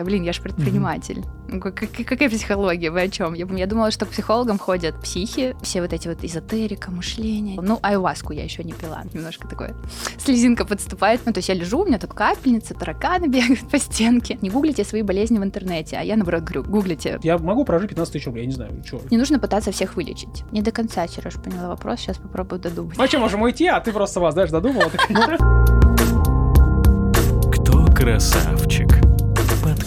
такая, блин, я же предприниматель. Ну, как- как- Какая психология? Вы о чем? Я, я думала, что к психологам ходят психи, все вот эти вот эзотерика, мышление. Ну, айваску я еще не пила. Немножко такое слезинка подступает. Ну, то есть я лежу, у меня тут капельница, тараканы бегают по стенке. Не гуглите свои болезни в интернете, а я, наоборот, говорю, гуглите. Я могу прожить 15 тысяч рублей, я не знаю, что. Не нужно пытаться всех вылечить. Не до конца, Сереж, поняла вопрос, сейчас попробую додумать. Ну, а что, можем уйти, а ты просто вас, знаешь, додумала. Кто красавчик?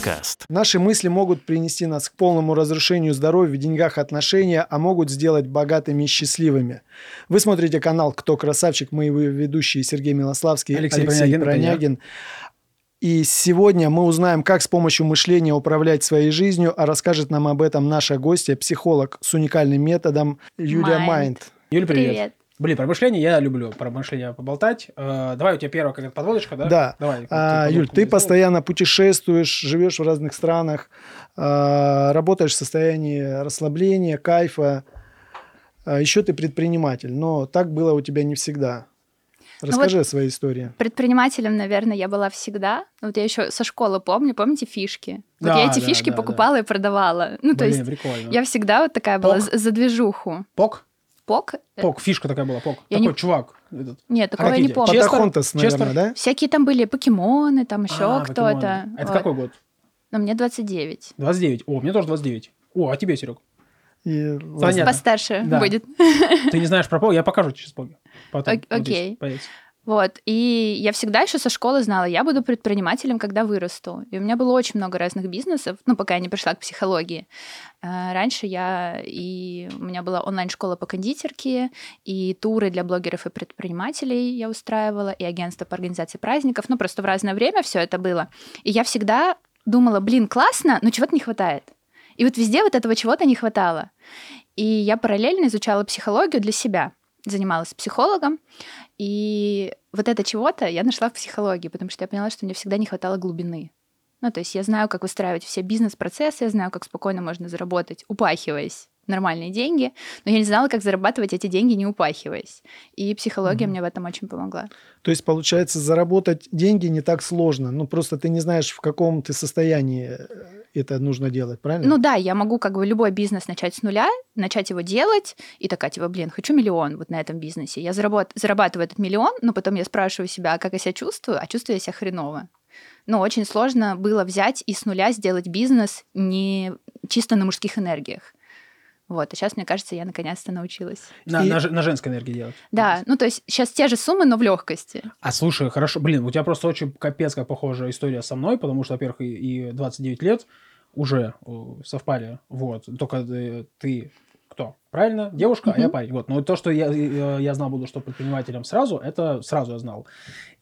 Подкаст. Наши мысли могут принести нас к полному разрушению здоровья, в деньгах, отношения, а могут сделать богатыми и счастливыми. Вы смотрите канал «Кто красавчик?» Мы его ведущие Сергей Милославский, Алексей Алексей, Бронягин, Бронягин. И сегодня мы узнаем, как с помощью мышления управлять своей жизнью, а расскажет нам об этом наша гостья, психолог с уникальным методом Юлия. Майнд. Юля, привет. Привет. Блин, про мышление я люблю про мышление поболтать. Э, давай у тебя первая какая-то подводочка, да? Да. Давай. вот А, ты Юль, подводку ты мне постоянно путешествуешь, живешь в разных странах, а, работаешь в состоянии расслабления, кайфа. А, Еще ты предприниматель, но так было у тебя не всегда. Расскажи о своей истории. Предпринимателем, наверное, я была всегда. Вот я еще со школы помню, помните фишки? Вот Да, я эти да, фишки да, покупала и продавала. Ну, то Блин, есть прикольно. я всегда вот такая была Пок? за за движуху. Пок? Пок? Пок, фишка такая была, Пок. Я Такой не- чувак. этот. Нет, такого я какие не помню. Честер? Потахонтас, наверное, Честер? да? Всякие там были покемоны, там еще А, кто-то. покемоны. Это Вот. какой год? Ну, мне 29. 29. О, мне тоже 29. О, а тебе, Серег? И. Понятно. Постарше Да. будет. Ты не знаешь про Пок? Я покажу. Потом. Вот здесь окей. появится. Вот, и я всегда еще со школы знала, я буду предпринимателем, когда вырасту. И у меня было очень много разных бизнесов, ну, пока я не пришла к психологии. А, Раньше я и у меня была онлайн-школа по кондитерке, и туры для блогеров и предпринимателей я устраивала, и агентство по организации праздников. Ну, просто в разное время все это было. И я всегда думала, блин, классно, но чего-то не хватает. И вот везде вот этого чего-то не хватало. И я параллельно изучала психологию для себя. Занималась психологом. И вот это чего-то я нашла в психологии, потому что я поняла, что мне всегда не хватало глубины. Ну, то есть я знаю, как выстраивать все бизнес-процессы, я знаю, как спокойно можно заработать, упахиваясь нормальные деньги, но я не знала, как зарабатывать эти деньги, не упахиваясь. И психология мне в этом очень помогла. То есть, получается, заработать деньги не так сложно. Ну, просто ты не знаешь, в каком ты состоянии э, это нужно делать, правильно? Ну да, я могу как бы любой бизнес начать с нуля, начать его делать, и такая, типа, блин, хочу миллион вот на этом бизнесе. Я заработ- зарабатываю этот миллион, но потом я спрашиваю себя, а как я себя чувствую, а чувствую я себя хреново. Ну, очень сложно было взять и с нуля сделать бизнес не чисто на мужских энергиях. Вот, и сейчас, мне кажется, я наконец-то научилась. На, И- на, на женской энергии делать. Да, ну то есть сейчас те же суммы, но в легкости. А слушай, хорошо, блин, у тебя просто очень капец как похожая история со мной, потому что, во-первых, и, и 29 лет уже э, совпали, вот, только э, ты кто? Правильно? Девушка, а я парень. Вот. Но то, что я, я знал буду, что предпринимателем сразу, это сразу я знал.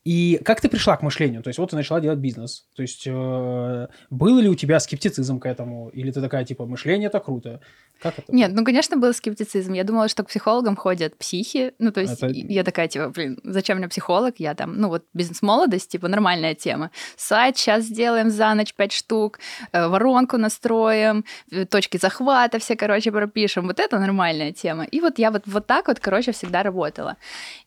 И как ты пришла к мышлению? То есть вот ты начала делать бизнес. То есть э, был ли у тебя скептицизм к этому? Или ты такая, типа, мышление это круто? Как это? Нет, ну, конечно, был скептицизм. Я думала, что к психологам ходят психи. Ну, то есть Это- я такая, типа, блин, зачем мне психолог? Я там, ну, вот бизнес-молодость, типа, нормальная тема. Сайт сейчас сделаем за ночь пять штук, э, воронку настроим, э, точки захвата все, короче, пропишем. Вот это нормальная тема. И вот я вот, вот так вот, короче, всегда работала.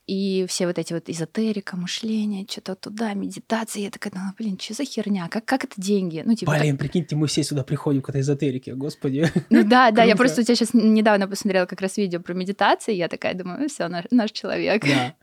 И все вот эти вот эзотерика, мышление, что-то туда, медитация. Я такая, думала, блин, что за херня? Как, как это деньги? Ну, типа, Блин, прикиньте, мы все сюда приходим к этой эзотерике, господи. Ну да, да, я просто у тебя сейчас недавно посмотрела как раз видео про медитации, я такая думаю, все, наш, наш человек. Да.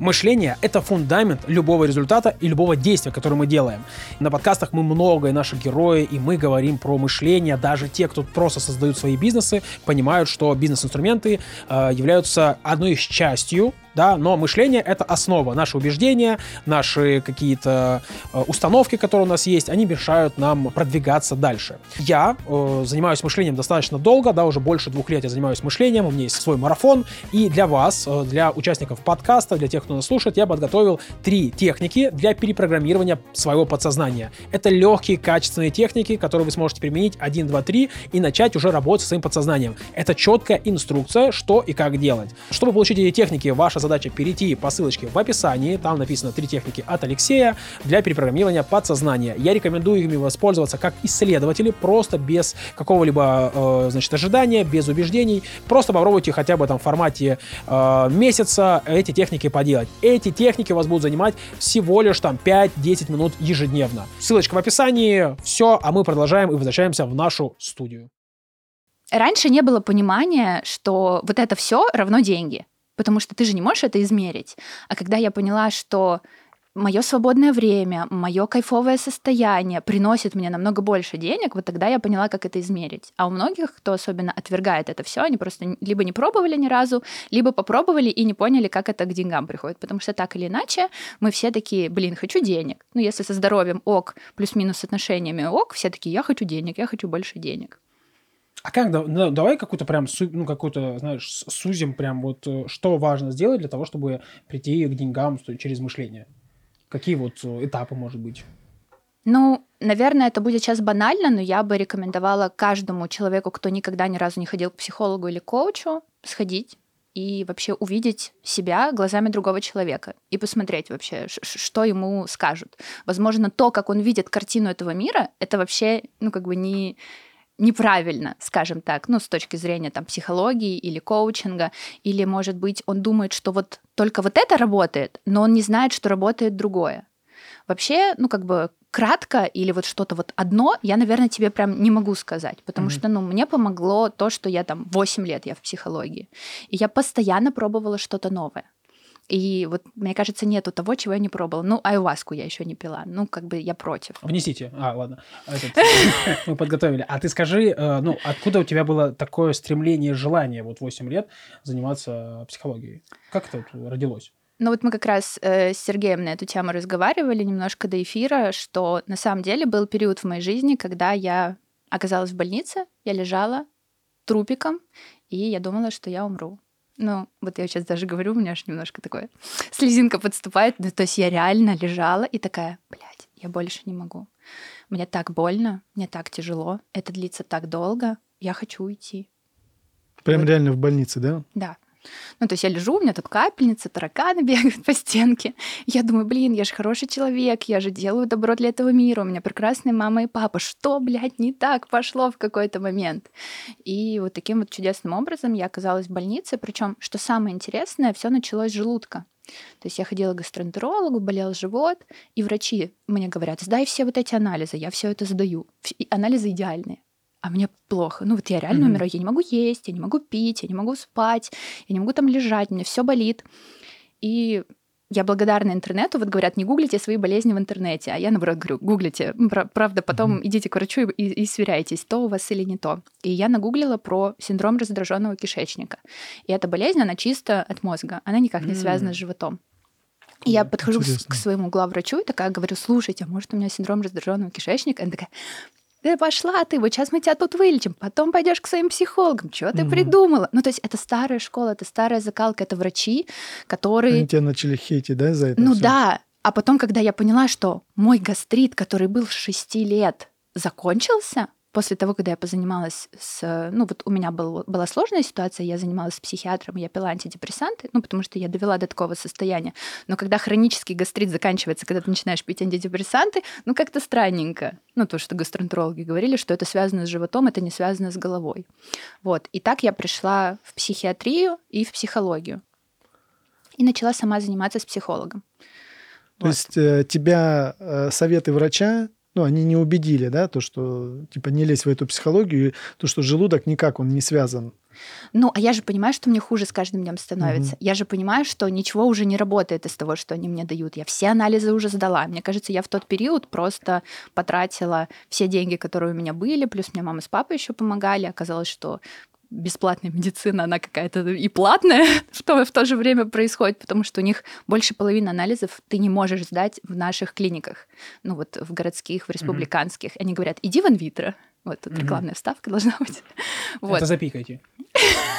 Мышление – это фундамент любого результата и любого действия, которое мы делаем. На подкастах мы много, и наши герои, и мы говорим про мышление. Даже те, кто просто создают свои бизнесы, понимают, что бизнес-инструменты э, являются одной из частью да, но мышление — это основа. Наши убеждения, наши какие-то э, установки, которые у нас есть, они мешают нам продвигаться дальше. Я э, занимаюсь мышлением достаточно долго, да, уже больше двух лет я занимаюсь мышлением, у меня есть свой марафон, и для вас, э, для участников подкаста, для тех, кто нас слушает, я подготовил три техники для перепрограммирования своего подсознания. Это легкие, качественные техники, которые вы сможете применить 1, 2, 3 и начать уже работать со своим подсознанием. Это четкая инструкция, что и как делать. Чтобы получить эти техники, ваша Задача перейти по ссылочке в описании, там написано три техники от Алексея для перепрограммирования подсознания. Я рекомендую ими воспользоваться как исследователи, просто без какого-либо, э, значит, ожидания, без убеждений. Просто попробуйте хотя бы там в формате э, месяца эти техники поделать. Эти техники у вас будут занимать всего лишь там 5-10 минут ежедневно. Ссылочка в описании. Все, а мы продолжаем и возвращаемся в нашу студию. Раньше не было понимания, что вот это все равно деньги, потому что ты же не можешь это измерить. А когда я поняла, что мое свободное время, мое кайфовое состояние приносит мне намного больше денег, вот тогда я поняла, как это измерить. А у многих, кто особенно отвергает это все, они просто либо не пробовали ни разу, либо попробовали и не поняли, как это к деньгам приходит. Потому что так или иначе мы все такие, блин, хочу денег. Ну, если со здоровьем ок, плюс-минус с отношениями ок, все такие, я хочу денег, я хочу больше денег. А как, ну, давай какую-то прям, ну, какую-то, знаешь, сузим прям вот, э, что важно сделать для того, чтобы прийти к деньгам через мышление? Какие вот э, этапы, может быть? Ну, наверное, это будет сейчас банально, но я бы рекомендовала каждому человеку, кто никогда ни разу не ходил к психологу или коучу, сходить и вообще увидеть себя глазами другого человека и посмотреть вообще, что ему скажут. Возможно, то, как он видит картину этого мира, это вообще, ну, как бы не неправильно, скажем так, ну, с точки зрения там психологии или коучинга, или, может быть, он думает, что вот только вот это работает, но он не знает, что работает другое. Вообще, ну, как бы кратко или вот что-то вот одно, я, наверное, тебе прям не могу сказать, потому mm-hmm. что, ну, мне помогло то, что я там 8 лет я в психологии, и я постоянно пробовала что-то новое. И вот, мне кажется, нету того, чего я не пробовала. Ну, айваску я еще не пила. Ну, как бы я против. Внесите. А, ладно. мы подготовили. А ты скажи, э, ну, откуда у тебя было такое стремление, желание вот 8 лет заниматься психологией? Как это родилось? Ну вот мы как раз э, с Сергеем на эту тему разговаривали немножко до эфира, что на самом деле был период в моей жизни, когда я оказалась в больнице, я лежала трупиком, и я думала, что я умру. Ну, вот я сейчас даже говорю, у меня аж немножко такое слезинка подступает. Ну, то есть я реально лежала и такая, блядь, я больше не могу. Мне так больно, мне так тяжело, это длится так долго, я хочу уйти. Прям вот. реально в больнице, да? Да. Ну, то есть я лежу, у меня тут капельница, тараканы бегают по стенке. Я думаю, блин, я же хороший человек, я же делаю добро для этого мира, у меня прекрасная мама и папа. Что, блядь, не так пошло в какой-то момент? И вот таким вот чудесным образом я оказалась в больнице. Причем, что самое интересное, все началось с желудка. То есть я ходила к гастроэнтерологу, болел живот, и врачи мне говорят, сдай все вот эти анализы, я все это сдаю. Анализы идеальные а мне плохо. Ну вот я реально mm-hmm. умираю, я не могу есть, я не могу пить, я не могу спать, я не могу там лежать, мне все болит. И я благодарна интернету. Вот говорят, не гуглите свои болезни в интернете. А я, наоборот, говорю, гуглите. Правда, потом mm-hmm. идите к врачу и, и сверяйтесь, то у вас или не то. И я нагуглила про синдром раздраженного кишечника. И эта болезнь, она чисто от мозга. Она никак не mm-hmm. связана с животом. И я подхожу Интересно. к своему главврачу и такая говорю, слушайте, а может у меня синдром раздраженного кишечника? Она такая, да пошла ты, вот сейчас мы тебя тут вылечим, потом пойдешь к своим психологам, что ты mm придумала? Ну, то есть это старая школа, это старая закалка, это врачи, которые... Они тебя начали хейтить, да, за это Ну всё? да, а потом, когда я поняла, что мой гастрит, который был с 6 лет, закончился, после того, когда я позанималась с... Ну, вот у меня был, была сложная ситуация, я занималась с психиатром, я пила антидепрессанты, ну, потому что я довела до такого состояния. Но когда хронический гастрит заканчивается, когда ты начинаешь пить антидепрессанты, ну, как-то странненько. Ну, то, что гастроэнтерологи говорили, что это связано с животом, это не связано с головой. Вот. И так я пришла в психиатрию и в психологию. И начала сама заниматься с психологом. То вот. есть э, тебя э, советы врача ну, они не убедили, да, то, что, типа, не лезь в эту психологию, то, что желудок никак, он не связан. Ну, а я же понимаю, что мне хуже с каждым днем становится. Угу. Я же понимаю, что ничего уже не работает из того, что они мне дают. Я все анализы уже сдала. Мне кажется, я в тот период просто потратила все деньги, которые у меня были, плюс мне мама с папой еще помогали. Оказалось, что бесплатная медицина, она какая-то и платная, что в то же время происходит, потому что у них больше половины анализов ты не можешь сдать в наших клиниках, ну вот в городских, в республиканских. Mm-hmm. Они говорят, иди в инвитро. Вот тут mm-hmm. рекламная вставка должна быть. Вот. Это запикайте.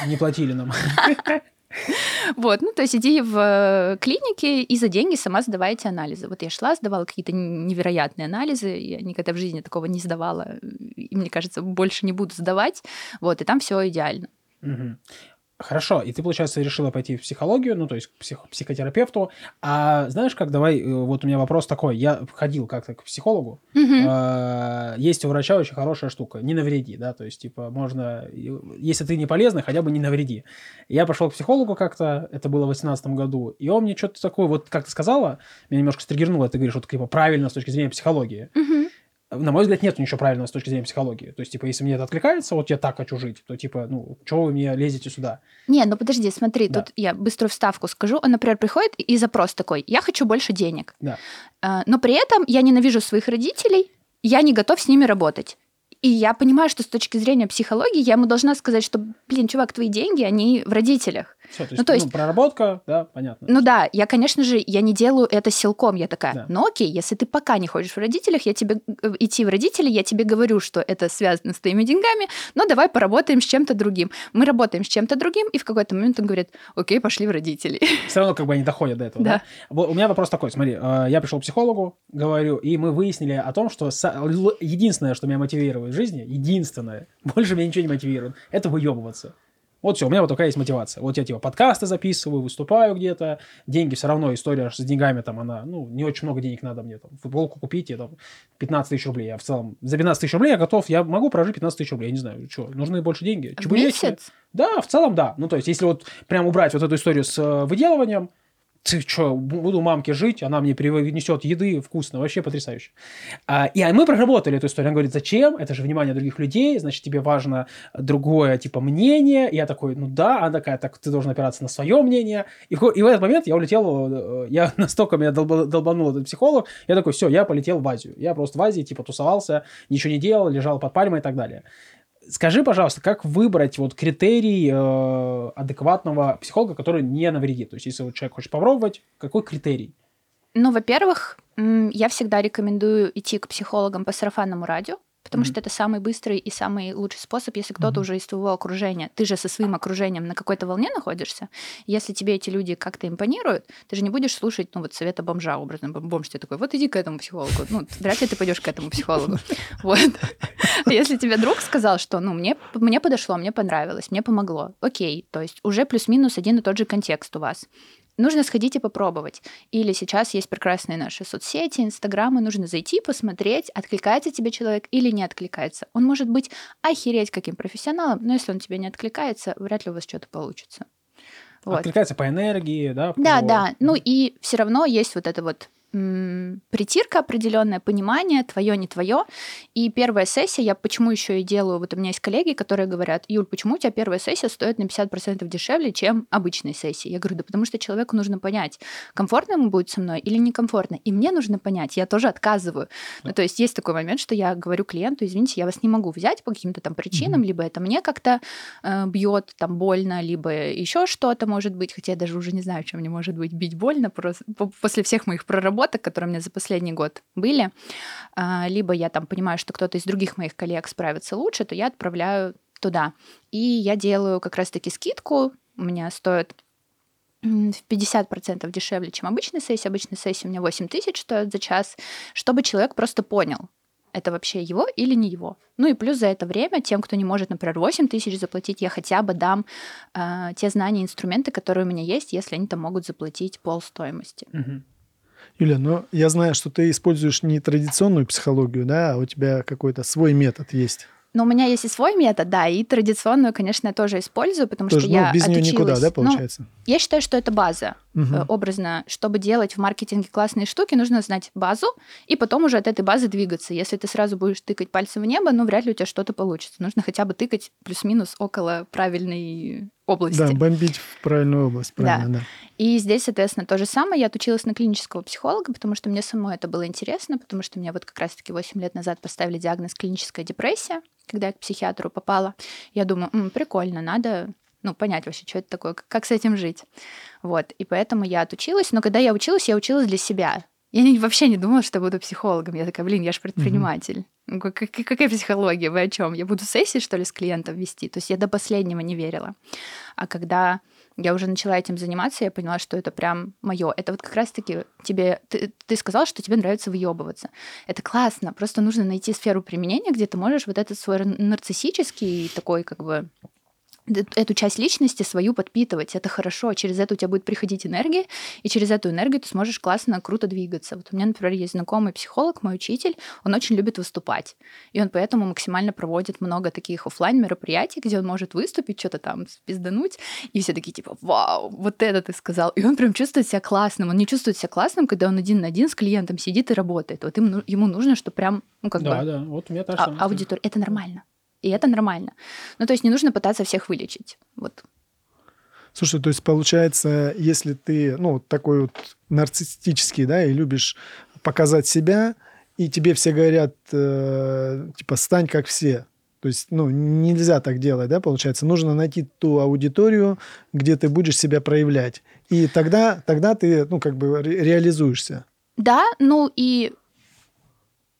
Не платили нам. Вот, ну, то есть иди в клинике и за деньги сама сдавайте анализы. Вот я шла, сдавала какие-то невероятные анализы, я никогда в жизни такого не сдавала, и мне кажется, больше не буду сдавать, вот, и там все идеально. Хорошо, и ты, получается, решила пойти в психологию, ну, то есть к псих- психотерапевту. А знаешь, как, давай, э, вот у меня вопрос такой. Я ходил как-то к психологу. А, Есть у врача очень хорошая штука. Не навреди, да, то есть, типа, можно... Если ты не полезный, хотя бы не навреди. Я пошел к психологу как-то, это было в 2018 году, и он мне что-то такое, вот как ты сказала, меня немножко стригернуло, ты говоришь, вот, типа, правильно с точки зрения психологии. Мгм. На мой взгляд, нет ничего правильного с точки зрения психологии. То есть, типа, если мне это откликается, вот я так хочу жить, то, типа, ну, чего вы мне лезете сюда? Не, ну подожди, смотри, Да. тут я быструю вставку скажу. Он, например, приходит и запрос такой: я хочу больше денег. Да. А, Но при этом я ненавижу своих родителей, я не готов с ними работать. И я понимаю, что с точки зрения психологии я ему должна сказать, что, блин, чувак, твои деньги, они в родителях. Все, то есть, Ну, то есть- ну, проработка, да, понятно. Ну да, я, конечно же, я не делаю это силком. Я такая, Да. ну окей, если ты пока не хочешь в родителях, я тебе э, идти в родители, я тебе говорю, что это связано с твоими деньгами, но давай поработаем с чем-то другим. Мы работаем с чем-то другим, и в какой-то момент он говорит, окей, пошли в родители. Все равно как бы они доходят до этого, да? Да. У меня вопрос такой, смотри, э, я пришел к психологу, говорю, и мы выяснили о том, что единственное, что меня мотивирует в жизни, единственное, больше меня ничего не мотивирует, это выебываться. Вот все, у меня вот такая есть мотивация. Вот я типа подкасты записываю, выступаю где-то, деньги все равно, история с деньгами там, она, ну, не очень много денег надо мне, там, футболку купить, и там, 15 тысяч рублей. Я в целом, за 15 тысяч рублей я готов, я могу прожить 15 тысяч рублей, я не знаю, что, нужны больше деньги. В Чебуречки? месяц? Да, в целом да. Ну, то есть, если вот прям убрать вот эту историю с э, выделыванием, ты что, буду мамке жить, она мне принесет еды, вкусно, вообще потрясающе. А, и мы проработали эту историю. Он говорит, зачем? Это же внимание других людей, значит, тебе важно другое, типа, мнение. Я такой, ну да, она такая, так ты должен опираться на свое мнение. И в, этот момент я улетел, э, я настолько меня долба- долбанул этот психолог, я такой, все, я полетел в Азию. Я просто в Азии, типа, тусовался, ничего не делал, лежал под пальмой и так далее. Скажи, пожалуйста, как выбрать вот критерий э, адекватного психолога, который не навредит? То есть, если вот человек хочет попробовать, какой критерий? Ну, во-первых, я всегда рекомендую идти к психологам по сарафанному радио, потому Мгм. что это самый быстрый и самый лучший способ, если кто-то Мгм. уже из твоего окружения, ты же со своим окружением на какой-то волне находишься, если тебе эти люди как-то импонируют, ты же не будешь слушать, ну, вот совета бомжа образно. Бом- Бомж тебе такой, вот иди к этому психологу. Ну, вряд ли ты пойдешь к этому психологу. Вот. Если тебе друг сказал, что, ну, мне, мне подошло, мне понравилось, мне помогло, окей, то есть уже плюс-минус один и тот же контекст у вас. Нужно сходить и попробовать. Или сейчас есть прекрасные наши соцсети, инстаграмы, нужно зайти, посмотреть, откликается тебе человек или не откликается. Он может быть охереть каким профессионалом, но если он тебе не откликается, вряд ли у вас что-то получится. Вот. Откликается по энергии, да? Да, по- да. Ну и все равно есть вот это вот притирка определенное, понимание, твое, не твое. И первая сессия, я почему еще и делаю, вот у меня есть коллеги, которые говорят, Юль, почему у тебя первая сессия стоит на 50% дешевле, чем обычная сессия? Я говорю, да потому что человеку нужно понять, комфортно ему будет со мной или некомфортно. И мне нужно понять, я тоже отказываю. Ну, то есть есть такой момент, что я говорю клиенту, извините, я вас не могу взять по каким-то там причинам, Мгм. либо это мне как-то э, бьет, там больно, либо еще что-то может быть, хотя я даже уже не знаю, чем мне может быть бить больно прос- по- после всех моих проработок, которые у меня за последний год были, А, либо я там понимаю, что кто-то из других моих коллег справится лучше, то я отправляю туда. И я делаю как раз-таки скидку, у меня стоит в 50% дешевле, чем обычная сессия. Обычная сессия у меня 8 тысяч стоит за час, чтобы человек просто понял, это вообще его или не его. Ну и плюс за это время тем, кто не может, например, 8 тысяч заплатить, я хотя бы дам э, те знания, инструменты, которые у меня есть, если они там могут заплатить пол стоимости. Мгм. Юля, но я знаю, что ты используешь не традиционную психологию, да, а у тебя какой-то свой метод есть. Но у меня есть и свой метод, да, и традиционную, конечно, я тоже использую, потому Тоже, что я ну, без нее никуда, отучилась. да, Ну, получается? Я считаю, что это база. Э, Образно, чтобы делать в маркетинге классные штуки, нужно знать базу, и потом уже от этой базы двигаться. Если ты сразу будешь тыкать пальцем в небо, ну, вряд ли у тебя что-то получится. Нужно хотя бы тыкать плюс-минус около правильной области. Да, бомбить в правильную область, Да. правильно, да. И здесь, соответственно, то же самое. Я отучилась на клинического психолога, потому что мне самой это было интересно, потому что мне вот как раз-таки 8 лет назад поставили диагноз клиническая депрессия, когда я к психиатру попала. Я думаю, «М, прикольно, надо ну, понять вообще, что это такое, как- с этим жить. Вот, и поэтому я отучилась. Но когда я училась, я училась для себя. Я не- вообще не думала, что буду психологом. Я такая, блин, я же предприниматель. Ну, как- как- какая психология? Вы о чем? Я буду сессии, что ли, с клиентом вести? То есть я до последнего не верила. А когда я уже начала этим заниматься, я поняла, что это прям мое. Это вот как раз-таки тебе... Ты, ты сказал, что тебе нравится выебываться. Это классно. Просто нужно найти сферу применения, где ты можешь вот этот свой нарциссический такой как бы эту часть личности свою подпитывать. Это хорошо. Через это у тебя будет приходить энергия, и через эту энергию ты сможешь классно, круто двигаться. Вот у меня, например, есть знакомый психолог, мой учитель, он очень любит выступать. И он поэтому максимально проводит много таких оффлайн мероприятий, где он может выступить, что-то там спиздануть, и все такие типа, вау, вот это ты сказал. И он прям чувствует себя классным. Он не чувствует себя классным, когда он один на один с клиентом сидит и работает. Вот им, ему нужно, что прям, ну как Да, бы, да, вот у меня та же а- аудитория. Это нормально. И это нормально. Ну, то есть не нужно пытаться всех вылечить. Вот. Слушай, то есть получается, если ты, ну, такой вот нарциссический, да, и любишь показать себя, и тебе все говорят, э, типа, стань как все. То есть, ну, нельзя так делать, да, получается. Нужно найти ту аудиторию, где ты будешь себя проявлять. И тогда, тогда ты, ну, как бы ре- реализуешься. Да, ну и...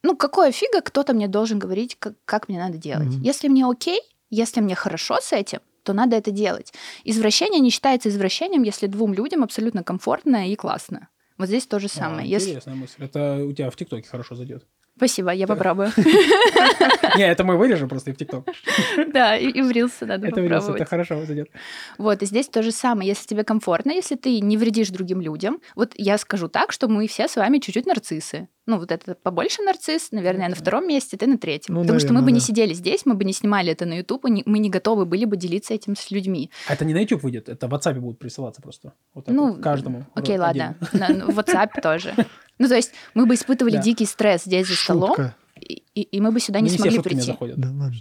Ну, какое фига кто-то мне должен говорить, как, как мне надо делать. Мгм. Если мне окей, если мне хорошо с этим, то надо это делать. Извращение не считается извращением, если двум людям абсолютно комфортно и классно. Вот здесь то же А, самое. Если... Интересная мысль. Это у тебя в ТикТоке хорошо зайдет. Спасибо, я попробую. Не, это мы вырежем просто и в ТикТок. Да, и в Рилсы надо Это в это хорошо зайдет. Вот, и здесь то же самое. Если тебе комфортно, если ты не вредишь другим людям, вот я скажу так, что мы все с вами чуть-чуть нарциссы. Ну, вот это побольше нарцисс, наверное, на втором месте, ты на третьем. Ну, Потому что мы наверное, бы не да. сидели здесь, мы бы не снимали это на YouTube, не- мы не готовы были бы делиться этим с людьми. А это не на YouTube выйдет, это в WhatsApp будут присылаться просто. Вот так Ну, вот, каждому. Окей, ладно. На- В WhatsApp тоже. Ну, то есть мы бы испытывали дикий стресс здесь за столом, и, мы бы сюда Ну, не все смогли прийти. Да ладно.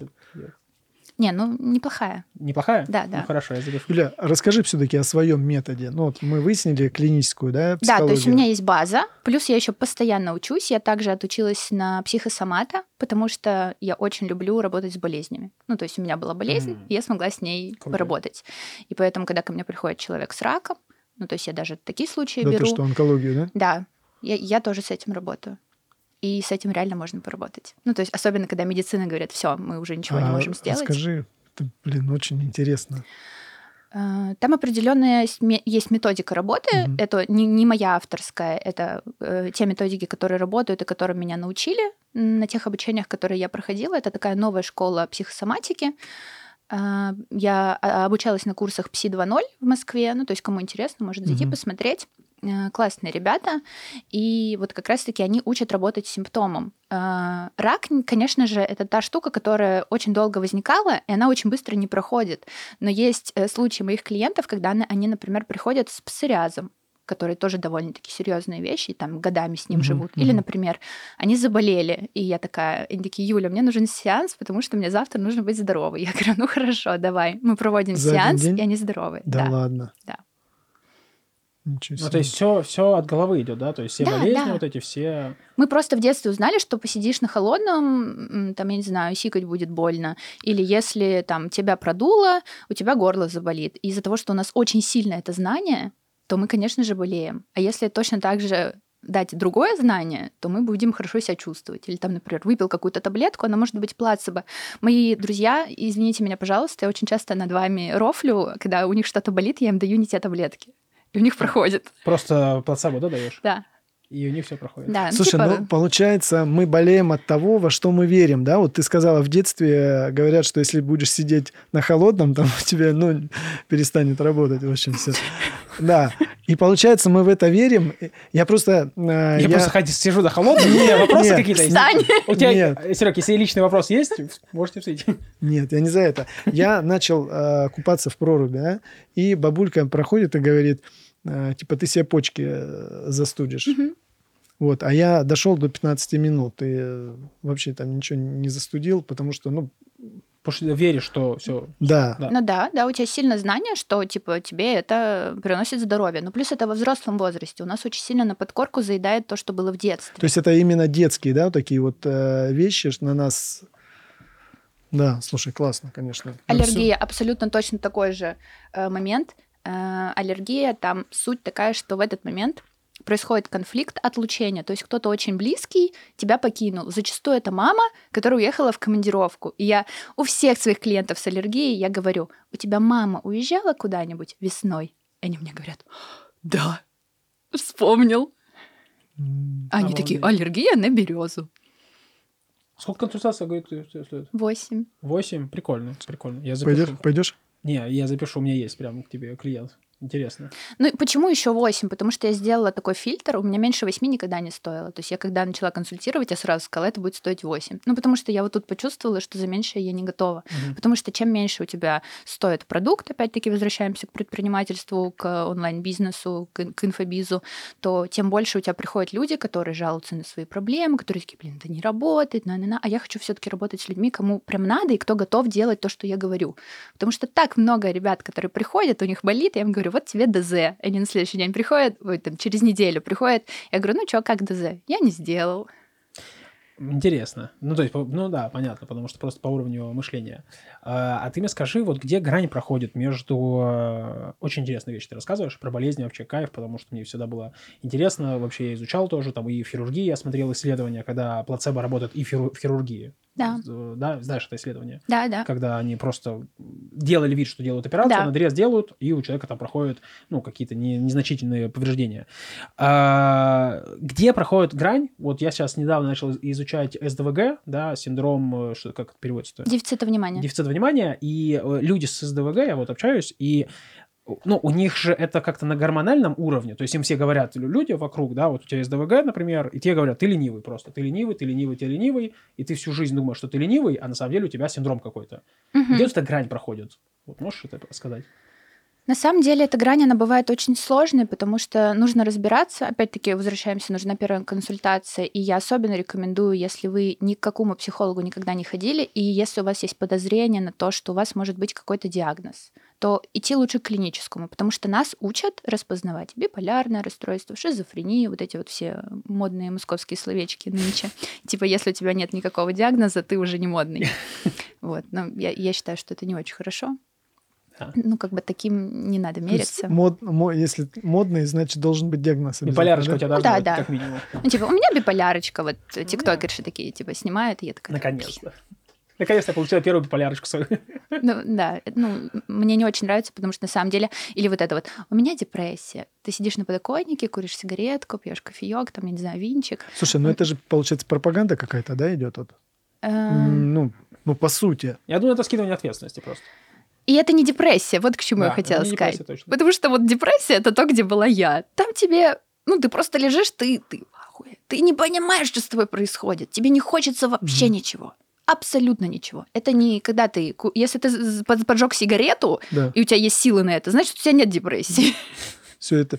Не, ну, неплохая. Неплохая? Да, да. Ну, хорошо, я запишу. Юля, расскажи все-таки о своем методе. Ну, вот мы выяснили клиническую, да, Да, психологию. то есть у меня есть база, плюс я еще постоянно учусь. Я также отучилась на психосомата, потому что я очень люблю работать с болезнями. Ну, то есть у меня была болезнь, Мгм. и я смогла с ней Круто. поработать. И поэтому, когда ко мне приходит человек с раком, ну, то есть я даже такие случаи Да беру. ты что, онкологию, да? Да, я, я тоже с этим работаю. И с этим реально можно поработать. Ну, то есть, особенно, когда медицина говорит, все, мы уже ничего не А, можем сделать. Расскажи, это, блин, очень интересно. Э, Там определенная есть ме- есть методика работы. Мгм. Это не, не моя авторская, это э, те методики, которые работают и которым меня научили на тех обучениях, которые я проходила. Это такая новая школа психосоматики. Э, Я а, обучалась на курсах Пси 2.0 в Москве. Ну, то есть, кому интересно, может зайти Мгм. посмотреть. Э, Классные ребята. И вот как раз-таки они учат работать с симптомом. Э, Рак, конечно же, это та штука, которая очень долго возникала, и она очень быстро не проходит. Но есть э, случаи моих клиентов, когда они, например, приходят с псориазом, которые тоже довольно-таки серьезные вещи, и там годами с ним Мгм, живут. Или, например, они заболели, и я такая, они такие, Юля, мне нужен сеанс, потому что мне завтра нужно быть здоровой. Я говорю, ну хорошо, давай, мы проводим За сеанс, и они здоровые. Да, Да. ладно. Да. Ничего себе. Ну, то есть все, все от головы идет, да? То есть все Да, болезни, да. вот эти все... Мы просто в детстве узнали, что посидишь на холодном, там, я не знаю, сикать будет больно. Или если там тебя продуло, у тебя горло заболит. И из-за того, что у нас очень сильно это знание, то мы, конечно же, болеем. А если точно так же дать другое знание, то мы будем хорошо себя чувствовать. Или там, например, выпил какую-то таблетку, она может быть плацебо. Мои друзья, извините меня, пожалуйста, я очень часто над вами рофлю, когда у них что-то болит, я им даю не те таблетки. И у них проходит. Просто плацебо, да, даешь? Да, И у них все проходит. да. Ну, Слушай, типа, ну получается, мы болеем от того, во что мы верим, да? Вот ты сказала, в детстве э, говорят, что если будешь сидеть на холодном, там у тебя, ну, перестанет работать, в общем, все. Да. И получается, мы в это верим. Я просто... э, Я, просто ходи- сижу на холодном, не, вопросы Нет, какие-то есть. У тебя, Нет. Серег, если личный вопрос есть, можете встать. Нет, я не за это. Я начал э, купаться в проруби, да? и бабулька проходит и говорит, э, типа, ты себе почки застудишь. Вот, а я дошел до 15 минут и вообще там ничего не застудил, потому что, ну, Потому что веришь, что все. да, Да. Ну да, да, у тебя сильное знание, что типа тебе это приносит здоровье. Ну плюс это во взрослом возрасте. У нас очень сильно на подкорку заедает то, что было в детстве. То есть это именно детские, да, вот такие вот э, вещи что на нас... Да, слушай, классно, конечно. Аллергия абсолютно точно такой же э, момент. Э, аллергия там суть такая, что в этот момент происходит конфликт отлучения. То есть кто-то очень близкий тебя покинул. Зачастую это мама, которая уехала в командировку. И я у всех своих клиентов с аллергией я говорю, у тебя мама уезжала куда-нибудь весной? И они мне говорят, да, вспомнил. М, Они такие, аллергия на березу. Сколько консультаций, говорит, стоит? Восемь. Восемь? Прикольно, прикольно. Я запишу. Пойдешь? Пойдешь? Не, я запишу, у меня есть прям к тебе клиент. Интересно. Ну, почему еще 8? Потому что я сделала такой фильтр, у меня меньше 8 никогда не стоило. То есть я когда начала консультировать, я сразу сказала, это будет стоить 8. Ну, потому что я вот тут почувствовала, что за меньшее я не готова. Мгм. Потому что чем меньше у тебя стоит продукт, опять-таки возвращаемся к предпринимательству, к онлайн-бизнесу, к, к инфобизу, то тем больше у тебя приходят люди, которые жалуются на свои проблемы, которые такие, блин, это не работает, на, на, на. А я хочу все-таки работать с людьми, кому прям надо и кто готов делать то, что я говорю. Потому что так много ребят, которые приходят, у них болит, я им говорю, вот тебе ДЗ. Они на следующий день приходят, ой, там, через неделю приходят, я говорю, ну что, как ДЗ? Я не сделал. Интересно. Ну, то есть, ну да, понятно, потому что просто по уровню мышления. А, а ты мне скажи, вот где грань проходит между... э, Очень интересная вещь ты рассказываешь про болезни, вообще кайф, потому что мне всегда было интересно. Вообще я изучал тоже, там и в хирургии я смотрел исследования, когда плацебо работает и в хирургии. Да. Э, Да, знаешь это исследование? Да, да. Когда они просто делали вид, что делают операцию, Да. надрез делают, и у человека там проходят, ну, какие-то не- незначительные повреждения. А, где проходит грань? Вот я сейчас недавно начал изучать СДВГ, да, синдром, э, что, как это переводится? Дефицита внимания. Дефицита внимания, и э, люди с СДВГ, я вот общаюсь, и ну, у них же это как-то на гормональном уровне, то есть им все говорят, лю- люди вокруг, да, вот у тебя СДВГ, например, и тебе говорят, ты ленивый просто, ты ленивый, ты ленивый, ты ленивый, и ты всю жизнь думаешь, что ты ленивый, а на самом деле у тебя синдром какой-то. Мгм. Где эта грань проходит? Вот можешь это сказать? На самом деле эта грань, она бывает очень сложной, потому что нужно разбираться. Опять-таки, возвращаемся, нужна первая консультация. И я особенно рекомендую, если вы ни к какому психологу никогда не ходили, и если у вас есть подозрение на то, что у вас может быть какой-то диагноз, то идти лучше к клиническому, потому что нас учат распознавать биполярное расстройство, шизофрению, вот эти вот все модные московские словечки нынче. Типа, если у тебя нет никакого диагноза, ты уже не модный. Вот. Но я, я считаю, что это не очень хорошо. Да. Ну, как бы таким не надо мериться. мод- мо- если модный, значит, должен быть диагноз. Биполярочка да? у тебя Ну должна да, быть, да. как минимум. Ну, типа, у меня биполярочка, вот э, тиктокерши такие, типа, снимают, и я такая... Наконец-то. Наконец-то я получила первую биполярочку свою. Ну, да, ну, мне не очень нравится, потому что на самом деле... Или вот это вот, у меня депрессия. Ты сидишь на подоконнике, куришь сигаретку, пьешь кофеек, там, я не знаю, винчик. Слушай, ну это же, получается, пропаганда какая-то, да, идет? Вот? Эм, Ну, ну, по сути. Я думаю, это скидывание ответственности просто. И это не депрессия, вот к чему Да, я хотела сказать. точно. Потому что вот депрессия это то, где была я. Там тебе, ну, ты просто лежишь, ты, ты в ахуе. Ты не понимаешь, что с тобой происходит. Тебе не хочется вообще Мгм. ничего. Абсолютно ничего. Это не когда ты... Если ты поджег сигарету, Да, и у тебя есть силы на это, значит, у тебя нет депрессии. все это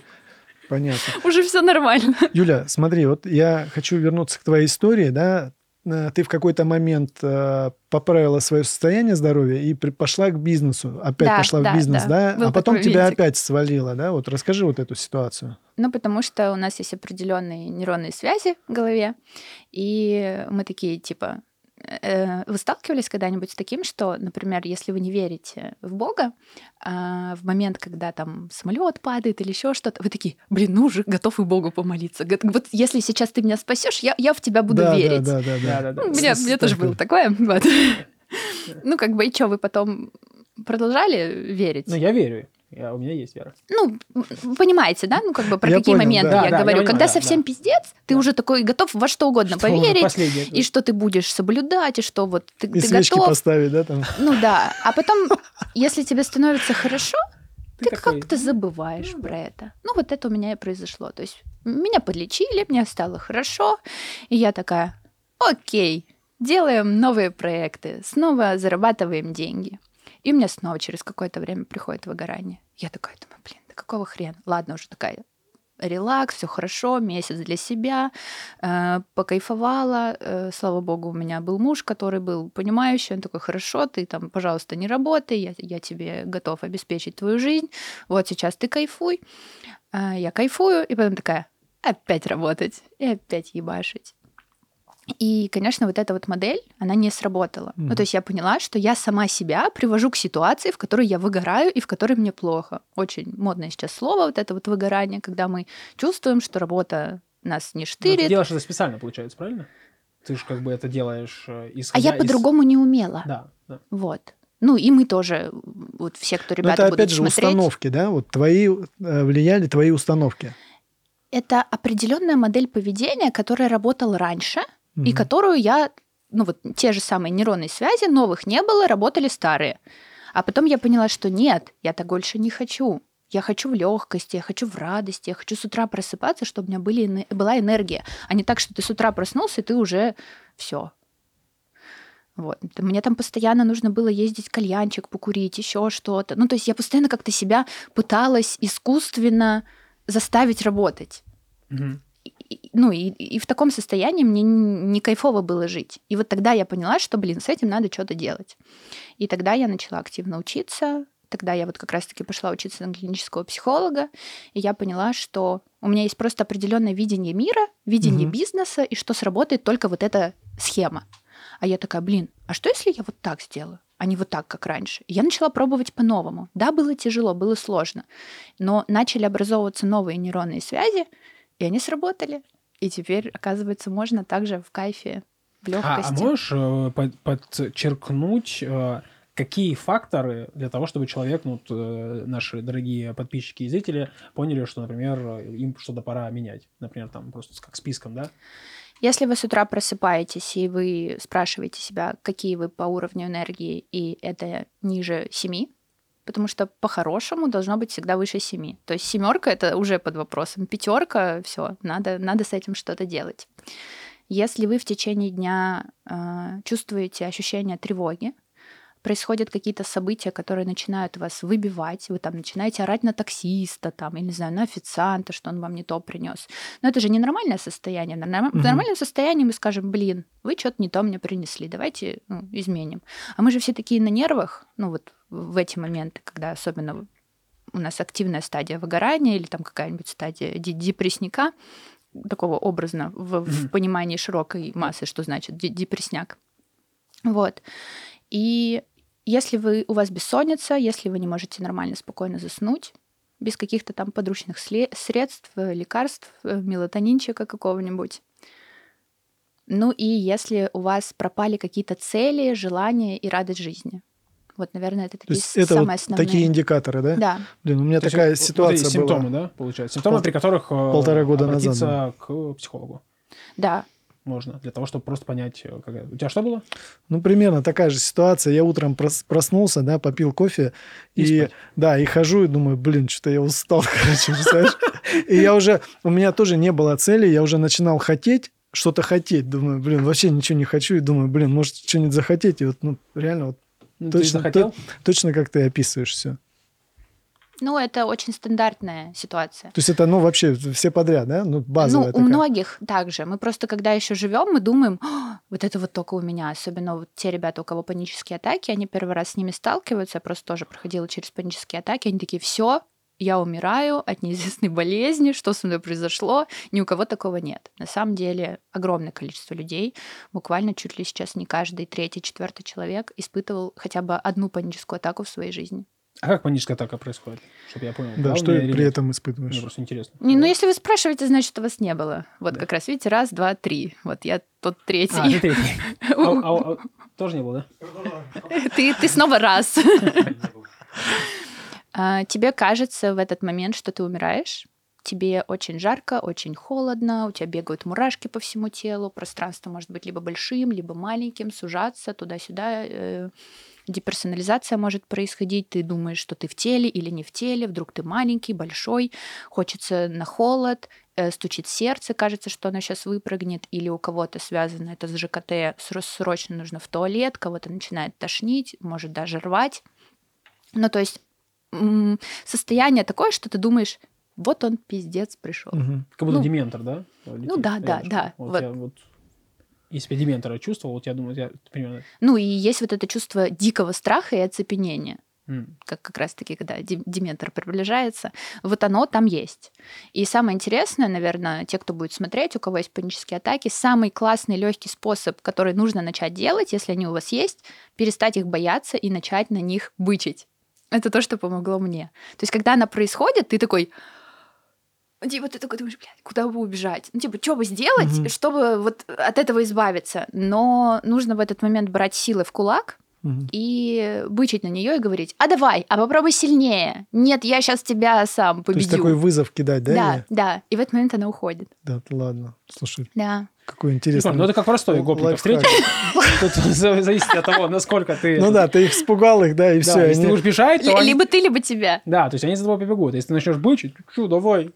понятно. Уже все нормально. Юля, смотри, вот я хочу вернуться к твоей истории, да. Э, Ты в какой-то момент э, поправила свое состояние здоровья и при- пошла к бизнесу. Опять Да, пошла да, в бизнес, да. да? Был а потом тебя винтик. опять свалило, да? Вот расскажи вот эту ситуацию. Ну, потому что у нас есть определенные нейронные связи в голове, и мы такие, типа, вы сталкивались когда-нибудь с таким, что, например, если вы не верите в Бога, а, в момент, когда там самолет падает или еще что-то, вы такие, блин, ну уже готов и Богу помолиться. Вот если сейчас ты меня спасешь, я, я в тебя буду да, верить. Да, да, да, да. Да-да-да. Ну, У меня, меня тоже было такое. вот. Ну, как бы, и что, вы потом продолжали верить? Ну, я верю. Я- у меня есть вера. Ну, вы понимаете, да? Ну, как бы про Я какие понял, моменты да. я Да, я говорю. понимаю, Когда да, совсем да. пиздец, ты Да. уже такой готов во что угодно Что поверить, и что ты будешь соблюдать, и что вот ты, И ты свечки готов. поставить, да, там. Ну да. А потом, если тебе становится хорошо, Ты как-то забываешь ну про это. Ну, вот это у меня и произошло. То есть меня подлечили, мне стало хорошо, и я такая, окей, делаем новые проекты, снова зарабатываем деньги. И меня снова через какое-то время приходит выгорание. Я такая думаю, блин, да какого хрена? Ладно, уже такая релакс, все хорошо, месяц для себя, э, покайфовала. Э, слава богу, у меня был муж, который был понимающий, он такой, хорошо, ты там, пожалуйста, не работай, я, я тебе готов обеспечить твою жизнь, вот сейчас ты кайфуй. Э, я кайфую, и потом такая, опять работать, и опять ебашить. И, конечно, вот эта вот модель, она не сработала. Ну, Мгм. то есть я поняла, что я сама себя привожу к ситуации, в которой я выгораю и в которой мне плохо. Очень модное сейчас слово, вот это вот выгорание, когда мы чувствуем, что работа нас не ну, Ты штырит. делаешь это специально, получается, правильно? Ты же как бы это делаешь э, а исходя я из- по-другому не умела. Да, да. Вот. Ну, и мы тоже, вот все, кто Но ребята это будут опять же смотреть, установки, да? Вот твои э, влияли твои установки. это определенная модель поведения, которая работала раньше, и Мгм. которую я, ну вот те же самые нейронные связи, новых не было, работали старые. А потом я поняла, что нет, я так больше не хочу. Я хочу в легкости, я хочу в радости, я хочу с утра просыпаться, чтобы у меня были, была энергия, а не так, что ты с утра проснулся, и ты уже все. Вот. Мне там постоянно нужно было ездить кальянчик покурить, еще что-то. Ну, то есть я постоянно как-то себя пыталась искусственно заставить работать. Мгм. Ну, и, и в таком состоянии мне не кайфово было жить. И вот тогда я поняла, что, блин, с этим надо что-то делать. И тогда я начала активно учиться. Тогда я вот как раз-таки пошла учиться на клинического психолога, и я поняла, что у меня есть просто определенное видение мира, видение Мгм. бизнеса, и что сработает только вот эта схема. А я такая, блин, а что если я вот так сделаю, а не вот так, как раньше? Я начала пробовать по-новому. Да, было тяжело, было сложно, но начали образовываться новые нейронные связи, и они сработали. И теперь, оказывается, можно также в кайфе, в А, легкости. а можешь э, под- подчеркнуть, э, какие факторы для того, чтобы человек, ну, э, наши дорогие подписчики и зрители, поняли, что, например, им что-то пора менять? Например, там просто как списком, да? Если вы с утра просыпаетесь и вы спрашиваете себя, какие вы по уровню энергии, и это ниже 7, потому что по-хорошему должно быть всегда выше 7. То есть семерка это уже под вопросом. Пятерка, все, надо, надо с этим что-то делать. Если вы в течение дня э, чувствуете ощущение тревоги, происходят какие-то события, которые начинают вас выбивать, вы там начинаете орать на таксиста, там, я не знаю, на официанта, что он вам не то принес. Но это же не нормальное состояние. В нормальном состоянии мы скажем, блин, вы что-то не то мне принесли, давайте ну, изменим. А мы же все такие на нервах, ну вот в эти моменты, когда особенно у нас активная стадия выгорания или там какая-нибудь стадия де- депрессника, такого образно в, в понимании широкой массы, что значит де- депресняк. Вот. И если вы, у вас бессонница, если вы не можете нормально, спокойно заснуть, без каких-то там подручных средств, э, лекарств, э, мелатонинчика какого-нибудь. Ну и если у вас пропали какие-то цели, желания и радость жизни. Вот, наверное, это То такие есть это самые вот основные. такие индикаторы, да? Да. Блин, у меня То есть такая вот- вот ситуация эти была. симптомы, да, получается? Симптомы, Пол- при которых э, полтора года назад, обратиться к психологу Да. Можно, для того, чтобы просто понять, э, какая... У тебя что было? Ну, примерно такая же ситуация. Я утром прос- проснулся, да, попил кофе, И и, спать. да, и хожу и думаю, блин, что-то я устал, короче, представляешь? И я уже, у меня тоже не было цели, я уже начинал хотеть, что-то хотеть. Думаю, блин, вообще ничего не хочу. И думаю, блин, может, что-нибудь захотеть. И вот, ну, реально, вот Ну, ты Точно, точно как ты описываешь все. Ну, это очень стандартная ситуация. То есть это, ну, вообще все подряд, да? Ну, базовая ну, у такая. многих также. Мы просто, когда еще живем, мы думаем, «А, вот это вот только у меня. Особенно вот те ребята, у кого панические атаки, они первый раз с ними сталкиваются. Я просто тоже проходила через панические атаки. Они такие, все, я умираю от неизвестной болезни, что со мной произошло. Ни у кого такого нет. На самом деле огромное количество людей, буквально чуть ли сейчас не каждый третий, четвертый человек испытывал хотя бы одну паническую атаку в своей жизни. А как паническая атака происходит? Чтобы я понял. Да, что при нет? этом Мне испытываешь? просто интересно. Не, ну, если вы спрашиваете, значит, у вас не было. Вот Да. как раз, видите, раз, два, три. Вот я тот третий. А, ты третий. А, а- а- тоже не было, да? Ты, ты снова раз. А, Тебе кажется в этот момент, что ты умираешь. Тебе очень жарко, очень холодно, у тебя бегают мурашки по всему телу, пространство может быть либо большим, либо маленьким, сужаться туда-сюда. Деперсонализация может происходить, ты думаешь, что ты в теле или не в теле, вдруг ты маленький, большой, хочется на холод, э, стучит сердце, кажется, что оно сейчас выпрыгнет, или у кого-то связано это с ЖКТ, сро- срочно нужно в туалет, кого-то начинает тошнить, может даже рвать. Ну, то есть состояние такое, что ты думаешь, вот он пиздец пришел. Мгм. Как будто Ну, дементор, да? летит да, да, да, Вот, вот. я вот если бы дементора чувствовал, вот я думаю, я примерно... Ну и есть вот это чувство дикого страха и оцепенения. как как раз-таки, когда Дементор приближается, вот оно там есть. И самое интересное, наверное, те, кто будет смотреть, у кого есть панические атаки, самый классный легкий способ, который нужно начать делать, если они у вас есть, перестать их бояться и начать на них бычить. Это то, что помогло мне. То есть, когда она происходит, ты такой, типа, ты такой думаешь, блядь, куда бы убежать? Ну, типа, что бы сделать, Мгм. чтобы вот от этого избавиться? Но нужно в этот момент брать силы в кулак, и бычить на нее и говорить, а давай, а попробуй сильнее. Нет, я сейчас тебя сам То есть победю. такой вызов кидать, да? да, ей? да. И в этот момент она уходит. Да, ладно. Слушай, Да. какой интересный. Ну, это как гопников лайфхак. встретил. Тут за- зависит от того, насколько ты... Ну да, ты их испугал их, да, и Да, все. если ты будешь бежать, то. Либо ты, либо тебя. Да, то есть они за тобой побегут. Если ты начнешь бычить, что, давай.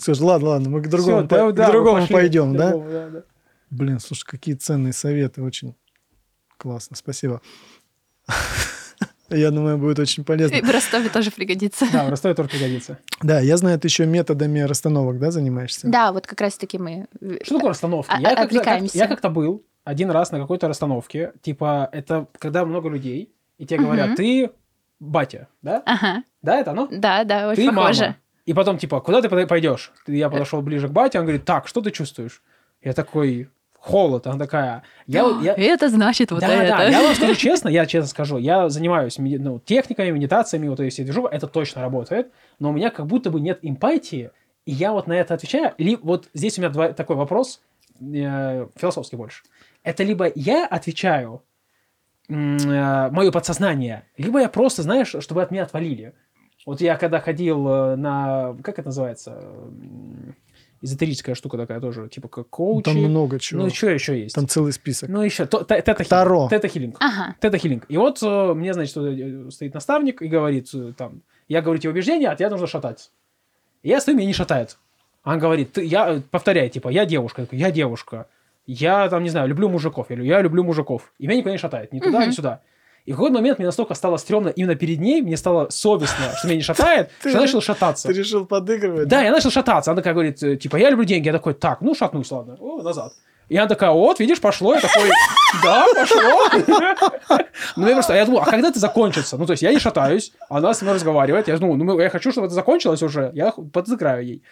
Скажешь, ладно, ладно, мы к другому, Всё, по- да, к да, другому пошли. пойдем, К да? другому, да, да. Блин, слушай, какие ценные советы, очень классно, спасибо. Я думаю, будет очень полезно. И в Ростове тоже пригодится. Да, в Ростове тоже пригодится. Да, я знаю, ты еще методами расстановок, да, занимаешься? Да, вот как раз-таки мы... Что такое расстановки? А- Я как-то, я как-то был один раз на какой-то расстановке. Типа, это когда много людей, и тебе говорят, ты батя, да? Ага, Да, это оно? да, да, очень Ты похоже. мама. И потом, типа, куда ты пойдешь? Я подошел ближе к бате, он говорит, так, что ты чувствуешь? Я такой, холод. Она такая, я, я, Это значит вот да, это. да, я вам скажу честно, я честно скажу, я занимаюсь ну, техниками, медитациями, вот если движу, это точно работает, но у меня как будто бы нет эмпатии, и я вот на это отвечаю, или вот здесь у меня два, такой вопрос, э, философский больше. Это либо я отвечаю мое подсознание, либо я просто, знаешь, чтобы от меня отвалили. Вот я когда ходил э, на, как это называется, эзотерическая штука такая тоже, типа как коучи. Там много чего. Ну, что еще есть? Там целый список. Ну, еще. Таро. Тета-хилинг. Ага. Тета-хилинг. И вот э, мне, значит, э, стоит наставник и говорит, там, я говорю тебе убеждения, а тебе нужно шатать. И я стою, меня не шатает. Он говорит, ты, я, повторяй, типа, я девушка. Я такой, я девушка. Я, там, не знаю, люблю мужиков. Я говорю, я люблю мужиков. И меня никуда не шатает. Ни туда, ни Мгм. сюда. И в какой-то момент мне настолько стало стрёмно именно перед ней, мне стало совестно, что меня не шатает, что я начал шататься. Ты решил подыгрывать? Да, я начал шататься. Она такая говорит, э, типа, я люблю деньги. Я такой, так, ну шатнусь, ладно. О, назад. И она такая, вот, видишь, пошло. Я такой, да, пошло. Ну, я просто, я думал, а когда это закончится? Ну, то есть, я не шатаюсь, она со мной разговаривает. Я думаю, ну, я хочу, чтобы это закончилось уже. Я подыграю ей.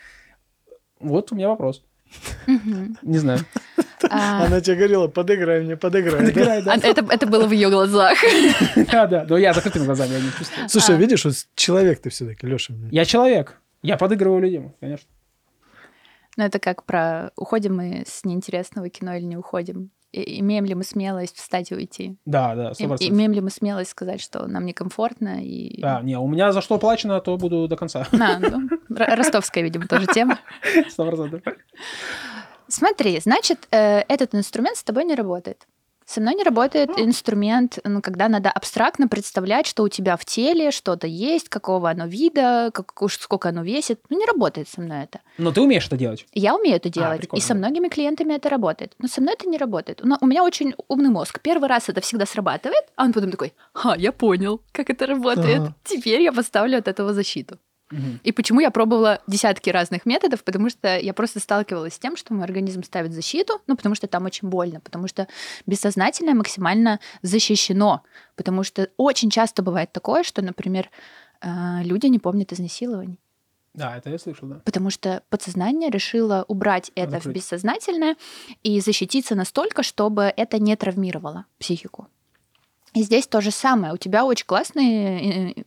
Вот у меня вопрос. Не знаю. А, Она тебе говорила, подыграй мне, подыграй. да? Подыграй, да. а Это это было в ее глазах. Да, да. Но я закрытыми глазами, я не чувствую. Слушай, А. видишь, вот человек ты все-таки, Леша. Я человек. Я подыгрываю людям, конечно. Ну, это как про уходим мы с неинтересного кино или не уходим. И- Имеем ли мы смелость встать и уйти? Да, да, сто И- процентов. Имеем ли мы смелость сказать, что нам некомфортно? И... Да, не, у меня за что оплачено, то буду до конца. А, ну, ростовская, видимо, тоже тема. Сто процентов. Смотри, значит, э, этот инструмент с тобой не работает. Со мной не работает инструмент, ну, когда надо абстрактно представлять, что у тебя в теле что-то есть, какого оно вида, как, сколько оно весит. Ну, не работает со мной это. Но ты умеешь это делать. Я умею это делать, и прикольно. со многими клиентами это работает. Но со мной это не работает. Но у меня очень умный мозг. Первый раз это всегда срабатывает, а он потом такой, а, я понял, как это работает. Ага. Теперь я поставлю от этого защиту. И почему я пробовала десятки разных методов, потому что я просто сталкивалась с тем, что мой организм ставит защиту, ну, потому что там очень больно, потому что бессознательное максимально защищено, потому что очень часто бывает такое, что, например, э, люди не помнят изнасилований, Да, это я слышал, да. потому что подсознание решило убрать это в Закрыть. бессознательное и защититься настолько, чтобы это не травмировало психику. И здесь то же самое. У тебя очень классные э,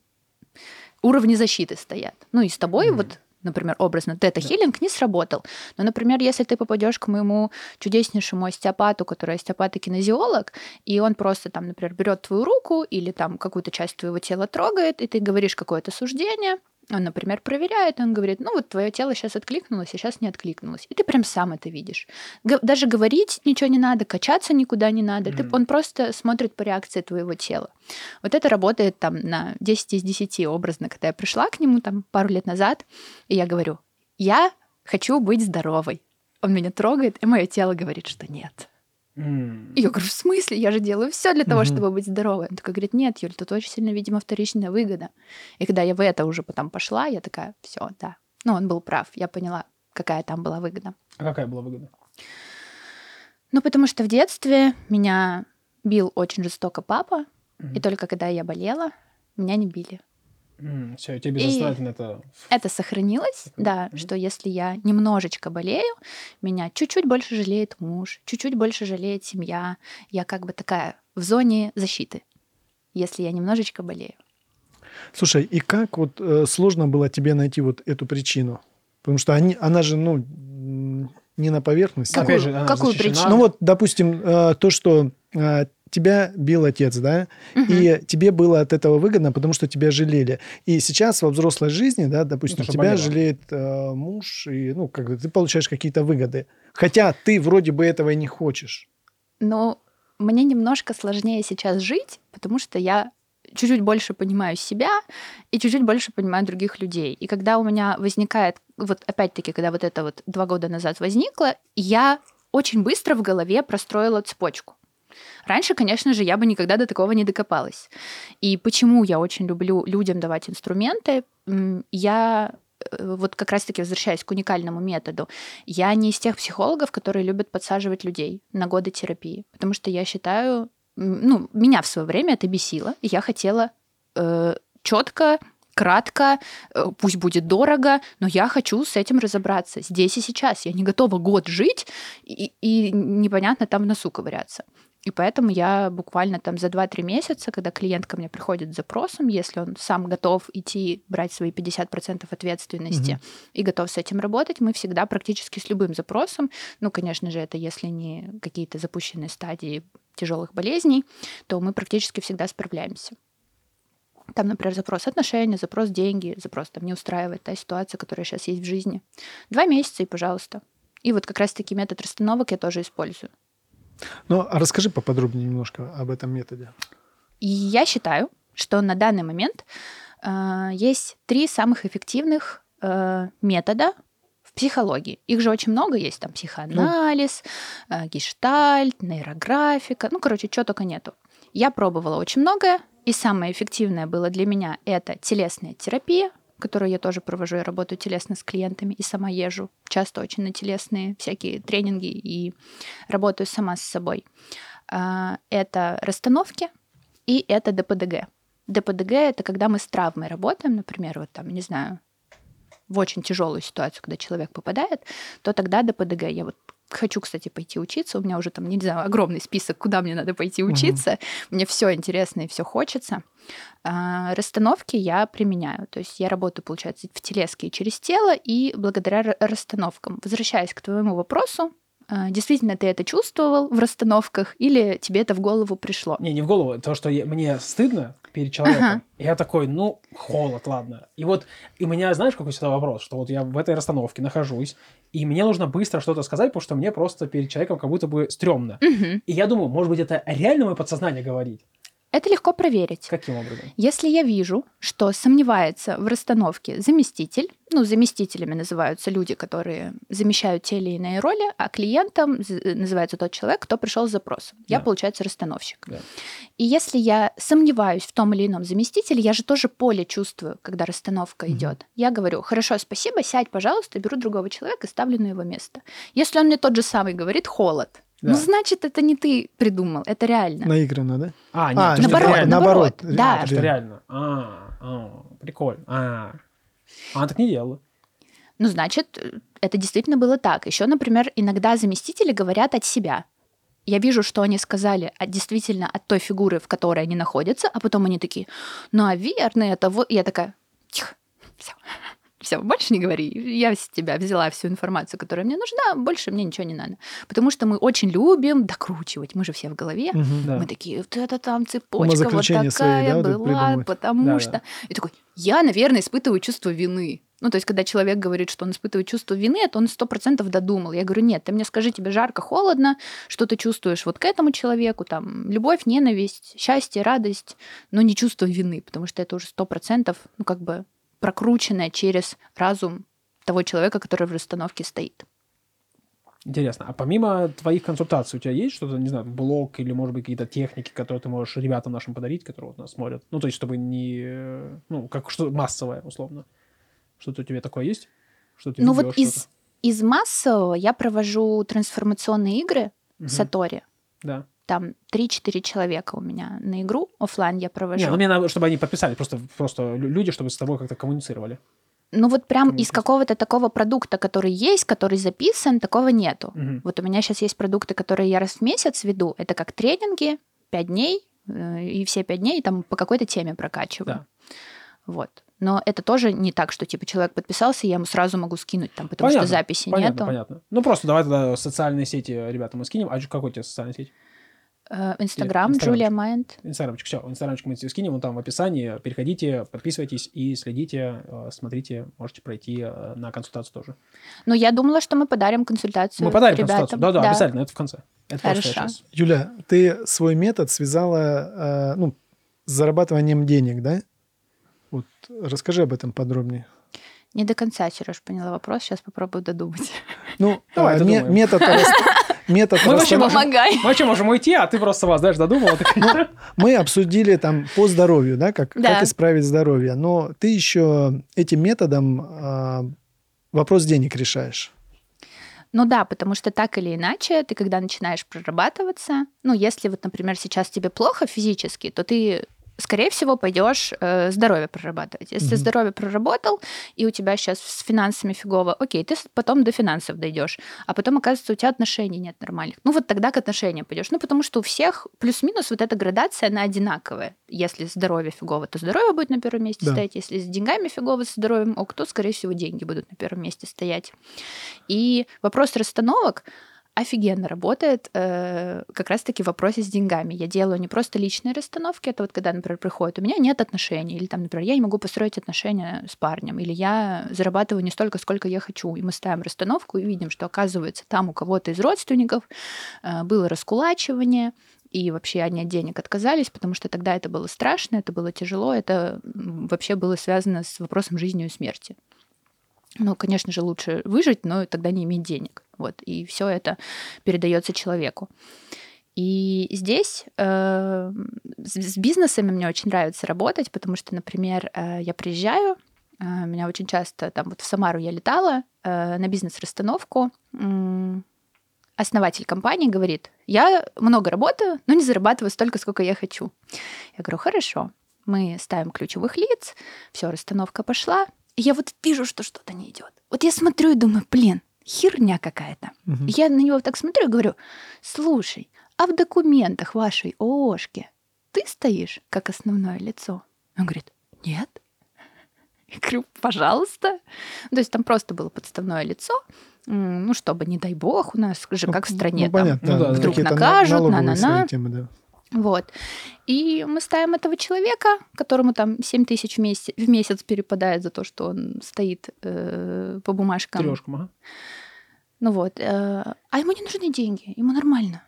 уровни защиты стоят. Ну и с тобой Мгм. вот, например, образно тета-хилинг не сработал. Но, например, если ты попадешь к моему чудеснейшему остеопату, который остеопат и кинезиолог, и он просто там, например, берет твою руку или там какую-то часть твоего тела трогает, и ты говоришь какое-то суждение, он, например, проверяет, он говорит, ну вот твое тело сейчас откликнулось, а сейчас не откликнулось. И ты прям сам это видишь. Г- даже говорить ничего не надо, качаться никуда не надо. Ты- Мгм. он просто смотрит по реакции твоего тела. Вот это работает там на 10 из 10 образно, когда я пришла к нему там пару лет назад, и я говорю, я хочу быть здоровой. Он меня трогает, и мое тело говорит, что нет. И я говорю, в смысле? Я же делаю все для того, Мгм. чтобы быть здоровой. Он такой говорит, нет, Юль, тут очень сильно, видимо, вторичная выгода. И когда я в это уже потом пошла, я такая, все, да. Ну, он был прав, я поняла, какая там была выгода. А какая была выгода? Ну, потому что в детстве меня бил очень жестоко папа, Мгм. и только когда я болела, меня не били. Все, тебе бессознательно это... Это сохранилось, да, что если я немножечко болею, меня чуть-чуть больше жалеет муж, чуть-чуть больше жалеет семья. Я как бы такая в зоне защиты, если я немножечко болею. Слушай, и как вот э, сложно было тебе найти вот эту причину? Потому что они, она же, ну, не на поверхности. Какую- Опять же, она какую защищена. причину? Ну вот, допустим, э, то, что э, тебя бил отец, да, Мгм. и тебе было от этого выгодно, потому что тебя жалели. И сейчас во взрослой жизни, да, допустим, что тебя болело. жалеет э, муж, и, ну, как бы ты получаешь какие-то выгоды. Хотя ты вроде бы этого и не хочешь. Но мне немножко сложнее сейчас жить, потому что я чуть-чуть больше понимаю себя и чуть-чуть больше понимаю других людей. И когда у меня возникает, вот опять-таки, когда вот это вот два года назад возникло, я очень быстро в голове простроила цепочку. Раньше, конечно же, я бы никогда до такого не докопалась. И почему я очень люблю людям давать инструменты? Я э, вот как раз-таки возвращаясь к уникальному методу, я не из тех психологов, которые любят подсаживать людей на годы терапии, потому что я считаю, ну, меня в свое время это бесило, и я хотела четко, кратко, э, пусть будет дорого, но я хочу с этим разобраться здесь и сейчас. Я не готова год жить и, и непонятно там в носу ковыряться. И поэтому я буквально там за 2-3 месяца, когда клиент ко мне приходит с запросом, если он сам готов идти брать свои 50% ответственности Мгм. и готов с этим работать, мы всегда практически с любым запросом, ну, конечно же, это если не какие-то запущенные стадии тяжелых болезней, то мы практически всегда справляемся. Там, например, запрос отношения, запрос деньги, запрос там не устраивает та ситуация, которая сейчас есть в жизни. Два месяца и пожалуйста. И вот как раз-таки метод расстановок я тоже использую. Ну, а расскажи поподробнее немножко об этом методе. И я считаю, что на данный момент э, есть три самых эффективных э, метода в психологии. Их же очень много есть, там психоанализ, э, гештальт, нейрографика, ну, короче, чего только нету. Я пробовала очень многое, и самое эффективное было для меня это телесная терапия, которую я тоже провожу, я работаю телесно с клиентами и сама езжу часто очень на телесные всякие тренинги и работаю сама с собой. А, Это расстановки, и это ДПДГ. ДПДГ — это когда мы с травмой работаем, например, вот там, не знаю, в очень тяжелую ситуацию, когда человек попадает, то тогда ДПДГ. Я вот хочу, кстати, пойти учиться. У меня уже там, не знаю, огромный список, куда мне надо пойти учиться. Мне все интересно и все хочется. А, Расстановки я применяю. То есть я работаю, получается, в телеске и через тело, и благодаря ра- расстановкам. Возвращаясь к твоему вопросу, а, действительно ты это чувствовал в расстановках или тебе это в голову пришло? Не, не в голову. То, что я- мне стыдно перед человеком. Ага. И Я такой, ну, холод, ладно. И вот и у меня, знаешь, какой всегда вопрос, что вот я в этой расстановке нахожусь, и мне нужно быстро что-то сказать, потому что мне просто перед человеком как будто бы стрёмно. Мгм. И я думаю, может быть, это реально мое подсознание говорит? Это легко проверить. Каким образом? Если я вижу, что сомневается в расстановке заместитель, ну, заместителями называются люди, которые замещают те или иные роли, а клиентом з- называется тот человек, кто пришел с запросом. Я, Да. получается, расстановщик. Да. И если я сомневаюсь в том или ином заместителе, я же тоже поле чувствую, когда расстановка Мгм. идет. Я говорю, хорошо, спасибо, сядь, пожалуйста, беру другого человека и ставлю на его место. Если он мне тот же самый говорит, холод, Да. ну, значит, это не ты придумал, это реально. Наигранно, да? А, нет, А, то, это наоборот, реально. наоборот, наоборот. да. А, то, что реально. А, а, прикольно. А, а так не делала. Ну, значит, это действительно было так. Еще, например, иногда заместители говорят от себя. Я вижу, что они сказали от, действительно от той фигуры, в которой они находятся, а потом они такие, наверное, это вот... Я такая, тихо, все, все, больше не говори. Я с тебя взяла всю информацию, которая мне нужна, больше мне ничего не надо. Потому что мы очень любим докручивать, мы же все в голове. Мгм. Да. Мы такие, вот это там цепочка вот Умозаключения свои, такая да, была, потому Да, что... да. И такой, я, наверное, испытываю чувство вины. Ну, то есть, когда человек говорит, что он испытывает чувство вины, это он сто процентов додумал. Я говорю, нет, ты мне скажи, тебе жарко, холодно, что ты чувствуешь вот к этому человеку, там, любовь, ненависть, счастье, радость, но не чувство вины, потому что это уже сто процентов, ну, как бы прокрученное через разум того человека, который в расстановке стоит. Интересно. А помимо твоих консультаций у тебя есть что-то, не знаю, блог или, может быть, какие-то техники, которые ты можешь ребятам нашим подарить, которые вот нас смотрят? Ну, то есть, чтобы не... Ну, как что массовое, условно. Что-то у тебя такое есть? Что ты ну, вот из, что-то? из массового я провожу трансформационные игры Мгм. Сатори. Да. Там 3-4 человека у меня на игру. оффлайн я провожу. Не, ну мне надо, чтобы они подписались, просто, просто лю- люди, чтобы с тобой как-то коммуницировали. Ну вот прям из какого-то такого продукта, который есть, который записан, такого нету. Мгм. Вот у меня сейчас есть продукты, которые я раз в месяц веду. Это как тренинги, 5 дней, э, и все 5 дней там по какой-то теме прокачиваю. Да. Вот. Но это тоже не так, что типа человек подписался, я ему сразу могу скинуть там, потому Понятно, что записи Понятно, нету. понятно. Ну, просто давай тогда социальные сети ребята мы скинем. А какой у тебя социальная сеть? Э, Инстаграм. Джулия Майнд. Инстаграмчик, все, инстаграмчик мы тебе скинем, он там в описании, переходите, подписывайтесь и следите, э, смотрите, можете пройти э, на консультацию тоже. Ну, я думала, что мы подарим консультацию Мы подарим ребятам. консультацию, да-да, обязательно, это в конце. Это просто Хорошо. Юля, ты свой метод связала ну, с зарабатыванием денег, да? Вот расскажи об этом подробнее. Не до конца, Сереж, поняла вопрос. Сейчас попробую додумать. Ну, Давай, додумаем. ме- метод, метод Мы вообще можем-. Мы вообще можем уйти, а ты просто вас, знаешь, додумала. такая, Мы обсудили там по здоровью, да, как, Да. как исправить здоровье. Но ты еще этим методом а, вопрос денег решаешь. Ну да, потому что так или иначе, ты когда начинаешь прорабатываться, ну, если вот, например, сейчас тебе плохо физически, то ты скорее всего, пойдешь э, здоровье прорабатывать. Если Мгм. здоровье проработал, и у тебя сейчас с финансами фигово, окей, ты потом до финансов дойдешь, а потом, оказывается, у тебя отношений нет нормальных. Ну, вот тогда к отношениям пойдешь. Ну, потому что у всех плюс-минус вот эта градация, она одинаковая. Если здоровье фигово, то здоровье будет на первом месте Да. стоять. Если с деньгами фигово, с здоровьем, ок, то, скорее всего, деньги будут на первом месте стоять. И вопрос расстановок офигенно работает э, как раз-таки в вопросе с деньгами. Я делаю не просто личные расстановки, это вот когда, например, приходит, у меня нет отношений, или там, например, я не могу построить отношения с парнем, или я зарабатываю не столько, сколько я хочу, и мы ставим расстановку и видим, что, оказывается, там у кого-то из родственников э, было раскулачивание, и вообще они от денег отказались, потому что тогда это было страшно, это было тяжело, это вообще было связано с вопросом жизни и смерти. Ну, конечно же, лучше выжить, но тогда не иметь денег. Вот, и все это передается человеку. И здесь э, с, бизнесами мне очень нравится работать, потому что, например, э, я приезжаю, э, меня очень часто там вот в Самару я летала э, на бизнес-расстановку. м, Основатель компании говорит, я много работаю, но не зарабатываю столько, сколько я хочу. Я говорю, хорошо, мы ставим ключевых лиц, все, расстановка пошла, я вот вижу, что что-то не идет. Вот я смотрю и думаю, блин, херня какая-то. И Я на него так смотрю и говорю, слушай, а в документах вашей ООшки ты стоишь как основное лицо? Он говорит, нет. Я говорю, пожалуйста. То есть там просто было подставное лицо, ну, чтобы, не дай бог, у нас же как в стране Ну, там понятно, ну да, да, вдруг накажут, на-на-на. да. Вот. И мы ставим этого человека, которому там 7 тысяч в месяц, в месяц перепадает за то, что он стоит э, по бумажкам. Трешкам, ага. Ну вот. э, а ему не нужны деньги, ему нормально.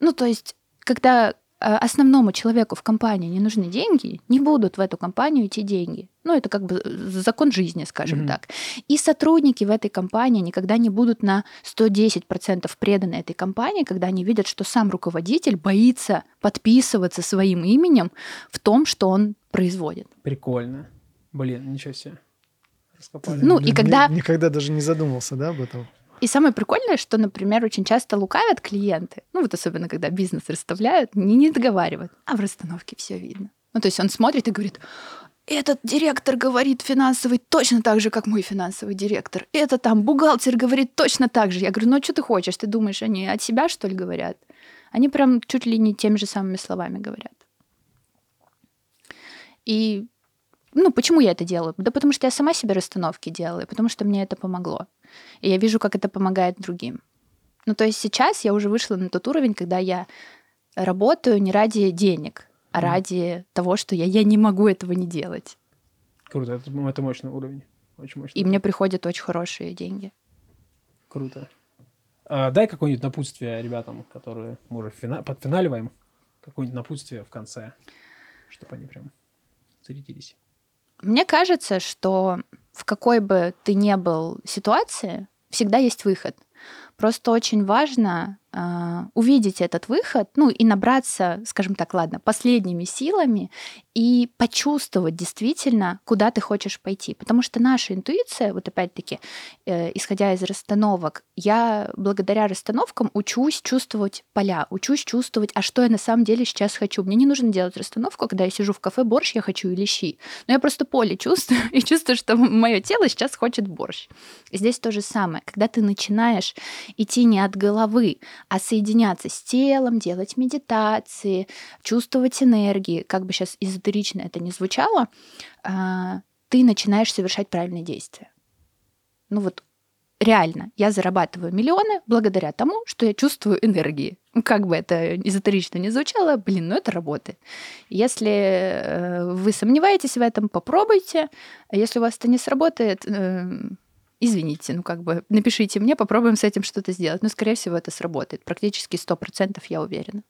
Ну, то есть, когда основному человеку в компании не нужны деньги, не будут в эту компанию идти деньги. Ну, это как бы э, закон жизни, скажем Мгм. так. И сотрудники в этой компании никогда не будут на 110% преданы этой компании, когда они видят, что сам руководитель боится подписываться своим именем в том, что он производит. Прикольно. Блин, ничего себе. Раскопали. Ну, Блин, и когда- ни- Никогда даже не задумался, да, об этом? И самое прикольное, что, например, очень часто лукавят клиенты, ну вот особенно когда бизнес расставляют, не, не договаривают, а в расстановке все видно. Ну то есть он смотрит и говорит, этот директор говорит финансовый точно так же, как мой финансовый директор. Это там бухгалтер говорит точно так же. Я говорю, ну что ты хочешь? Ты думаешь, они от себя, что ли, говорят? Они прям чуть ли не теми же самыми словами говорят. И ну, почему я это делаю? Да потому что я сама себе расстановки делаю, потому что мне это помогло. И я вижу, как это помогает другим. Ну, то есть сейчас я уже вышла на тот уровень, когда я работаю не ради денег, а Мгм. ради того, что я, я не могу этого не делать. Круто, это, это мощный уровень. Очень мощный. И мне приходят очень хорошие деньги. Круто. А, дай какое-нибудь напутствие ребятам, которые мы уже фина- подфиналиваем. Какое-нибудь напутствие в конце, чтобы они прям зарядились. Мне кажется, что в какой бы ты ни был ситуации, всегда есть выход. Просто очень важно увидеть этот выход, ну и набраться, скажем так, ладно, последними силами и почувствовать действительно, куда ты хочешь пойти. Потому что наша интуиция, вот опять-таки, э, исходя из расстановок, я благодаря расстановкам учусь чувствовать поля, учусь чувствовать, а что я на самом деле сейчас хочу. Мне не нужно делать расстановку, когда я сижу в кафе, борщ я хочу или щи. Но я просто поле чувствую и чувствую, что мое тело сейчас хочет борщ. Здесь то же самое. Когда ты начинаешь идти не от головы, а соединяться с телом, делать медитации, чувствовать энергии, как бы сейчас эзотерично это не звучало, а, ты начинаешь совершать правильные действия. Ну вот реально, я зарабатываю миллионы благодаря тому, что я чувствую энергии. Ну, Как бы это эзотерично не звучало, блин, ну это работает. Если э, вы сомневаетесь в этом, попробуйте. А если у вас это не сработает, э, извините, ну как бы напишите мне, попробуем с этим что-то сделать. Но, скорее всего, это сработает. Практически 100% я уверена.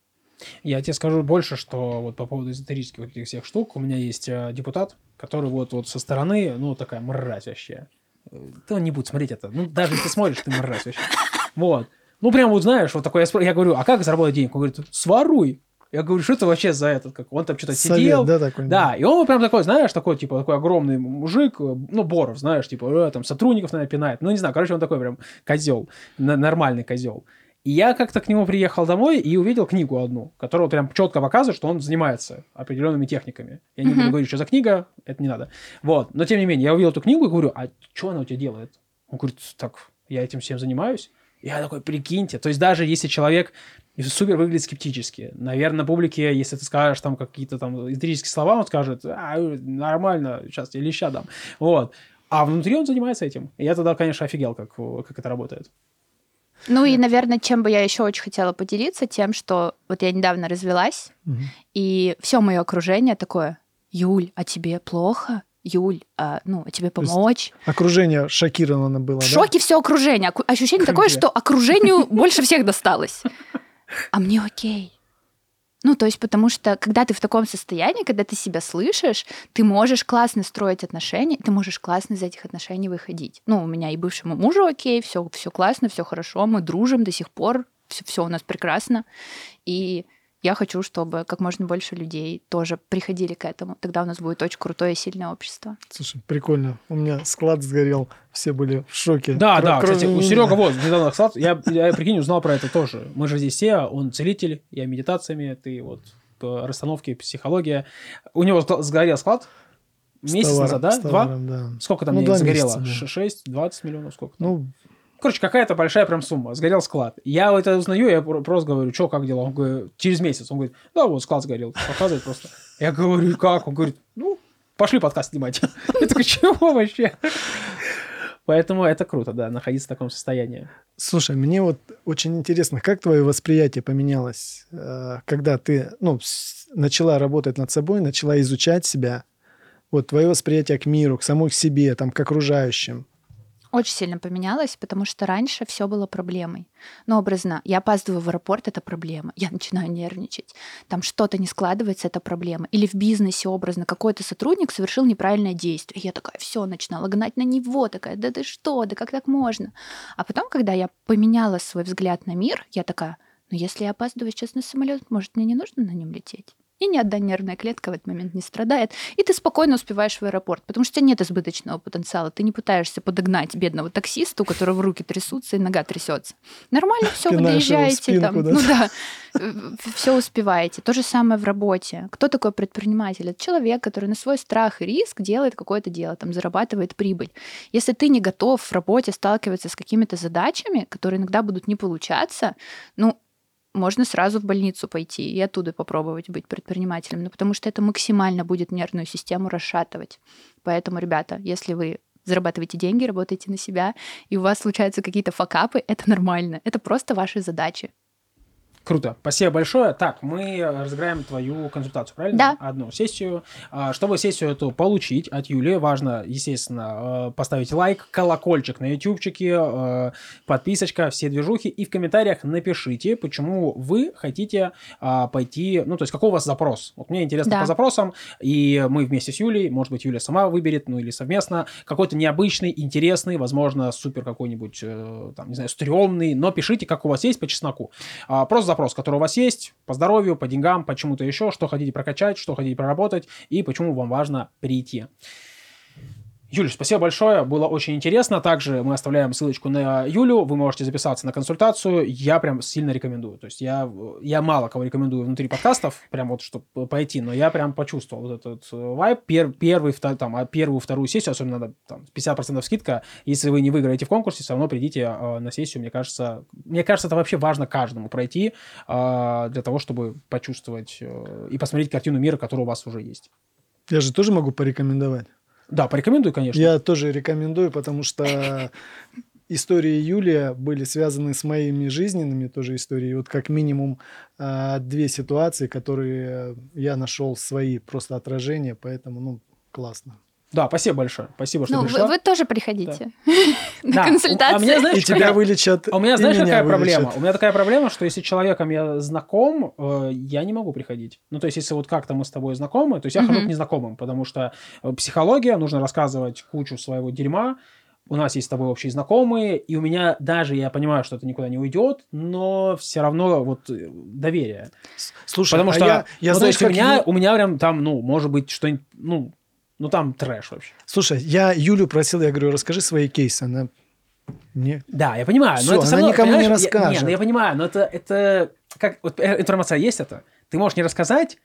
Я тебе скажу больше, что вот по поводу эзотерических вот этих всех штук, у меня есть э, депутат, который вот, вот со стороны, ну, такая мразь вообще. Он не будет смотреть это. Ну, даже если ты смотришь, ты мразь вообще. Вот. Ну, прям вот знаешь, вот такой, я, спро- я говорю, а как заработать денег? Он говорит, своруй. Я говорю, что это вообще за этот, как он там что-то Совет, сидел. да, такой? Да, и он прям такой, знаешь, такой, типа, такой огромный мужик, ну, Боров, знаешь, типа, э, там, сотрудников, наверное, пинает. Ну, не знаю, короче, он такой прям козел, нормальный козел. И я как-то к нему приехал домой и увидел книгу одну, которая вот прям четко показывает, что он занимается определенными техниками. Я не буду говорить, что за книга, это не надо. Вот, но тем не менее, я увидел эту книгу и говорю, а что она у тебя делает? Он говорит, так, я этим всем занимаюсь. Я такой, прикиньте, то есть даже если человек супер выглядит скептически, наверное, на публике, если ты скажешь там какие-то там эзотерические слова, он скажет, а, нормально, сейчас я леща дам. Вот. А внутри он занимается этим. И я тогда, конечно, офигел, как, как это работает. Ну и, наверное, чем бы я еще очень хотела поделиться, тем, что вот я недавно развелась, Мгм. и все мое окружение такое, Юль, а тебе плохо? Юль, а, ну, тебе помочь? Окружение шокировано было, В да? шоке все окружение. Ощущение такое, что окружению больше всех досталось. А мне окей. Ну, то есть, потому что, когда ты в таком состоянии, когда ты себя слышишь, ты можешь классно строить отношения, ты можешь классно из этих отношений выходить. Ну, у меня и бывшему мужу окей, все, все классно, все хорошо, мы дружим до сих пор, все, у нас прекрасно. И я хочу, чтобы как можно больше людей тоже приходили к этому. Тогда у нас будет очень крутое и сильное общество. Слушай, прикольно. У меня склад сгорел, все были в шоке. Да, Кро- да, кроме кстати, у меня. Серега вот недавно склад, я, я, прикинь, узнал про это тоже. Мы же здесь все, он целитель, я медитациями, ты вот по расстановке, психология. У него сгорел склад месяц товаром- назад, да? с Два? товаром, да. Сколько там Ну, денег два загорело? месяца, да. 6, 20 миллионов, сколько? там? Ну, Короче, какая-то большая прям сумма. Сгорел склад. Я это узнаю, я про- просто говорю, что, как дела? Он говорит, через месяц. Он говорит, да, вот склад сгорел. Показывает просто. Я говорю, как? Он говорит, ну, пошли подкаст снимать. Я такой, чего вообще? Поэтому это круто, да, находиться в таком состоянии. слушай, мне вот очень интересно, как твое восприятие поменялось, э, когда ты ну, начала работать над собой, начала изучать себя, вот твое восприятие к миру, к самой себе, там, к окружающим. Очень сильно поменялось, потому что раньше все было проблемой. Ну, образно, я опаздываю в аэропорт, это проблема. Я начинаю нервничать. Там что-то не складывается, это проблема. Или в бизнесе образно какой-то сотрудник совершил неправильное действие. Я такая, все, начинала гнать на него, такая, да ты что, да как так можно? А потом, когда я поменяла свой взгляд на мир, я такая, ну если я опаздываю сейчас на самолет, может, мне не нужно на нем лететь? И ни одна нервная клетка в этот момент не страдает. И ты спокойно успеваешь в аэропорт, потому что у тебя нет избыточного потенциала. Ты не пытаешься подогнать бедного таксиста, у которого руки трясутся и нога трясется. Нормально все, вы доезжаете спинку, там. да? Ну да, все успеваете. То же самое в работе. Кто такой предприниматель? Это человек, который на свой страх и риск делает какое-то дело, там зарабатывает прибыль. Если ты не готов в работе сталкиваться с какими-то задачами, которые иногда будут не получаться, ну, можно сразу в больницу пойти и оттуда попробовать быть предпринимателем, ну, потому что это максимально будет нервную систему расшатывать. Поэтому, ребята, если вы зарабатываете деньги, работаете на себя, и у вас случаются какие-то факапы, это нормально. Это просто ваши задачи. Круто. Спасибо большое. Так, мы разыграем твою консультацию, правильно? Да. Одну сессию. А, Чтобы сессию эту получить от Юли, важно, естественно, э, поставить лайк, колокольчик на ютубчике, э, подписочка, все движухи. И в комментариях напишите, почему вы хотите а, пойти, ну, то есть какой у вас запрос. Вот мне интересно Да. по запросам, и мы вместе с Юлей, может быть, Юля сама выберет, ну, или совместно, какой-то необычный, интересный, возможно, супер какой-нибудь, э, там, не знаю, стрёмный, но пишите, как у вас есть по чесноку. А, Просто запрос, который у вас есть, по здоровью, по деньгам, по чему-то еще, что хотите прокачать, что хотите проработать и почему вам важно прийти. Юль, спасибо большое, было очень интересно. Также мы оставляем ссылочку на Юлю, вы можете записаться на консультацию. Я прям сильно рекомендую. То есть я, я мало кого рекомендую внутри подкастов, прям вот, чтобы пойти, но я прям почувствовал вот этот э, вайб. Пер, первый, втор- там, а первую, вторую сессию, особенно надо там, 50% скидка. Если вы не выиграете в конкурсе, все равно придите э, на сессию. Мне кажется, мне кажется, это вообще важно каждому пройти э, для того, чтобы почувствовать э, и посмотреть картину мира, которая у вас уже есть. Я же тоже могу порекомендовать. Да, порекомендую, конечно. Я тоже рекомендую, потому что истории Юлия были связаны с моими жизненными тоже историей. Вот как минимум а, две ситуации, которые я нашел свои просто отражения, поэтому, ну, классно. Да, спасибо большое. Спасибо, что Ну, пришла. вы, вы тоже приходите на Да. консультацию. А меня, знаешь, И тебя вылечат. А у меня, знаешь, меня какая вылечат. проблема? У меня такая проблема, что если с человеком я знаком, э, я не могу приходить. Ну, то есть, если вот как-то мы с тобой знакомы, то есть я хожу к незнакомым, потому что э, психология, нужно рассказывать кучу своего дерьма, у нас есть с тобой общие знакомые, и у меня даже, я понимаю, что это никуда не уйдет, но все равно вот э, доверие. Слушай, Потому а что, я, я ну, то знаешь, есть у меня, Ю- у меня прям там, ну, может быть, что-нибудь, ну, ну там трэш вообще. Слушай, я Юлю просил, я говорю, расскажи свои кейсы. Она... Не... Да, я понимаю, Всё, но это она равно, никому не понимаешь, я- расскажет. не, ну я понимаю, но это, это как вот э, информация есть это, ты можешь не рассказать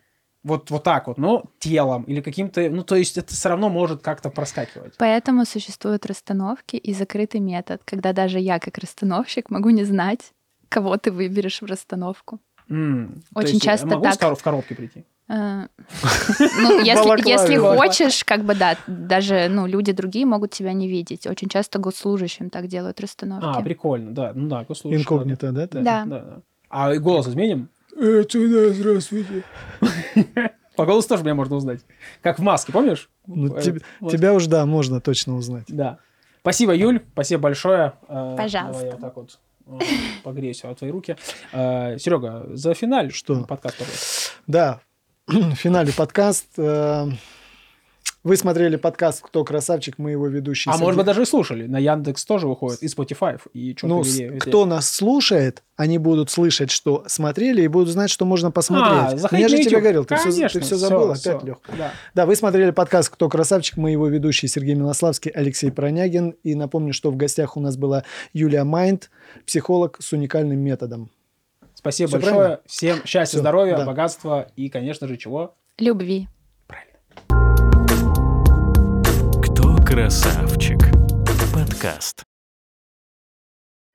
вот, вот так вот, но телом или каким-то, ну то есть это все равно может как-то проскакивать. Поэтому существуют расстановки и закрытый метод, когда даже я, как расстановщик, могу не знать, кого ты выберешь в расстановку. То Очень есть я часто могу так. в коробке прийти. Э, Ну, если, если хочешь, как бы да, даже ну, люди другие могут тебя не видеть. Очень часто госслужащим так делают расстановки. А, прикольно, да, ну да, госслужащий, Инкогнито, да? Да. Да, да. А голос изменим? Это да, здравствуйте. По голосу тоже меня можно узнать. Как в маске, помнишь? Ну, Э, теб- вот. Тебя уж, да, можно точно узнать. Да. Спасибо, Юль. Спасибо большое. Э, Пожалуйста. Давай я вот так вот погреюсь о твои руки. Серега, за финаль Что? подкаст, пожалуйста. Да, в финале подкаст. э, Вы смотрели подкаст «Кто красавчик?» Мы его ведущие. А Сергей. может быть, даже и слушали. На Яндекс тоже выходит, и Spotify, и что Ну, с- кто нас слушает, они будут слышать, что смотрели, и будут знать, что можно посмотреть. А, заходи Я же тебе говорил, ты все, ты все забыл всё. опять, Лех. Да. Да, вы смотрели подкаст «Кто красавчик?» Мы его ведущие Сергей Милославский, Алексей Пронягин. И напомню, что в гостях у нас была Юлия Майнд, психолог с уникальным методом. Спасибо Всё большое. правильно? Всем счастья, Всё, здоровья, да. богатства и, конечно же, чего? Любви. Кто красавчик? Подкаст.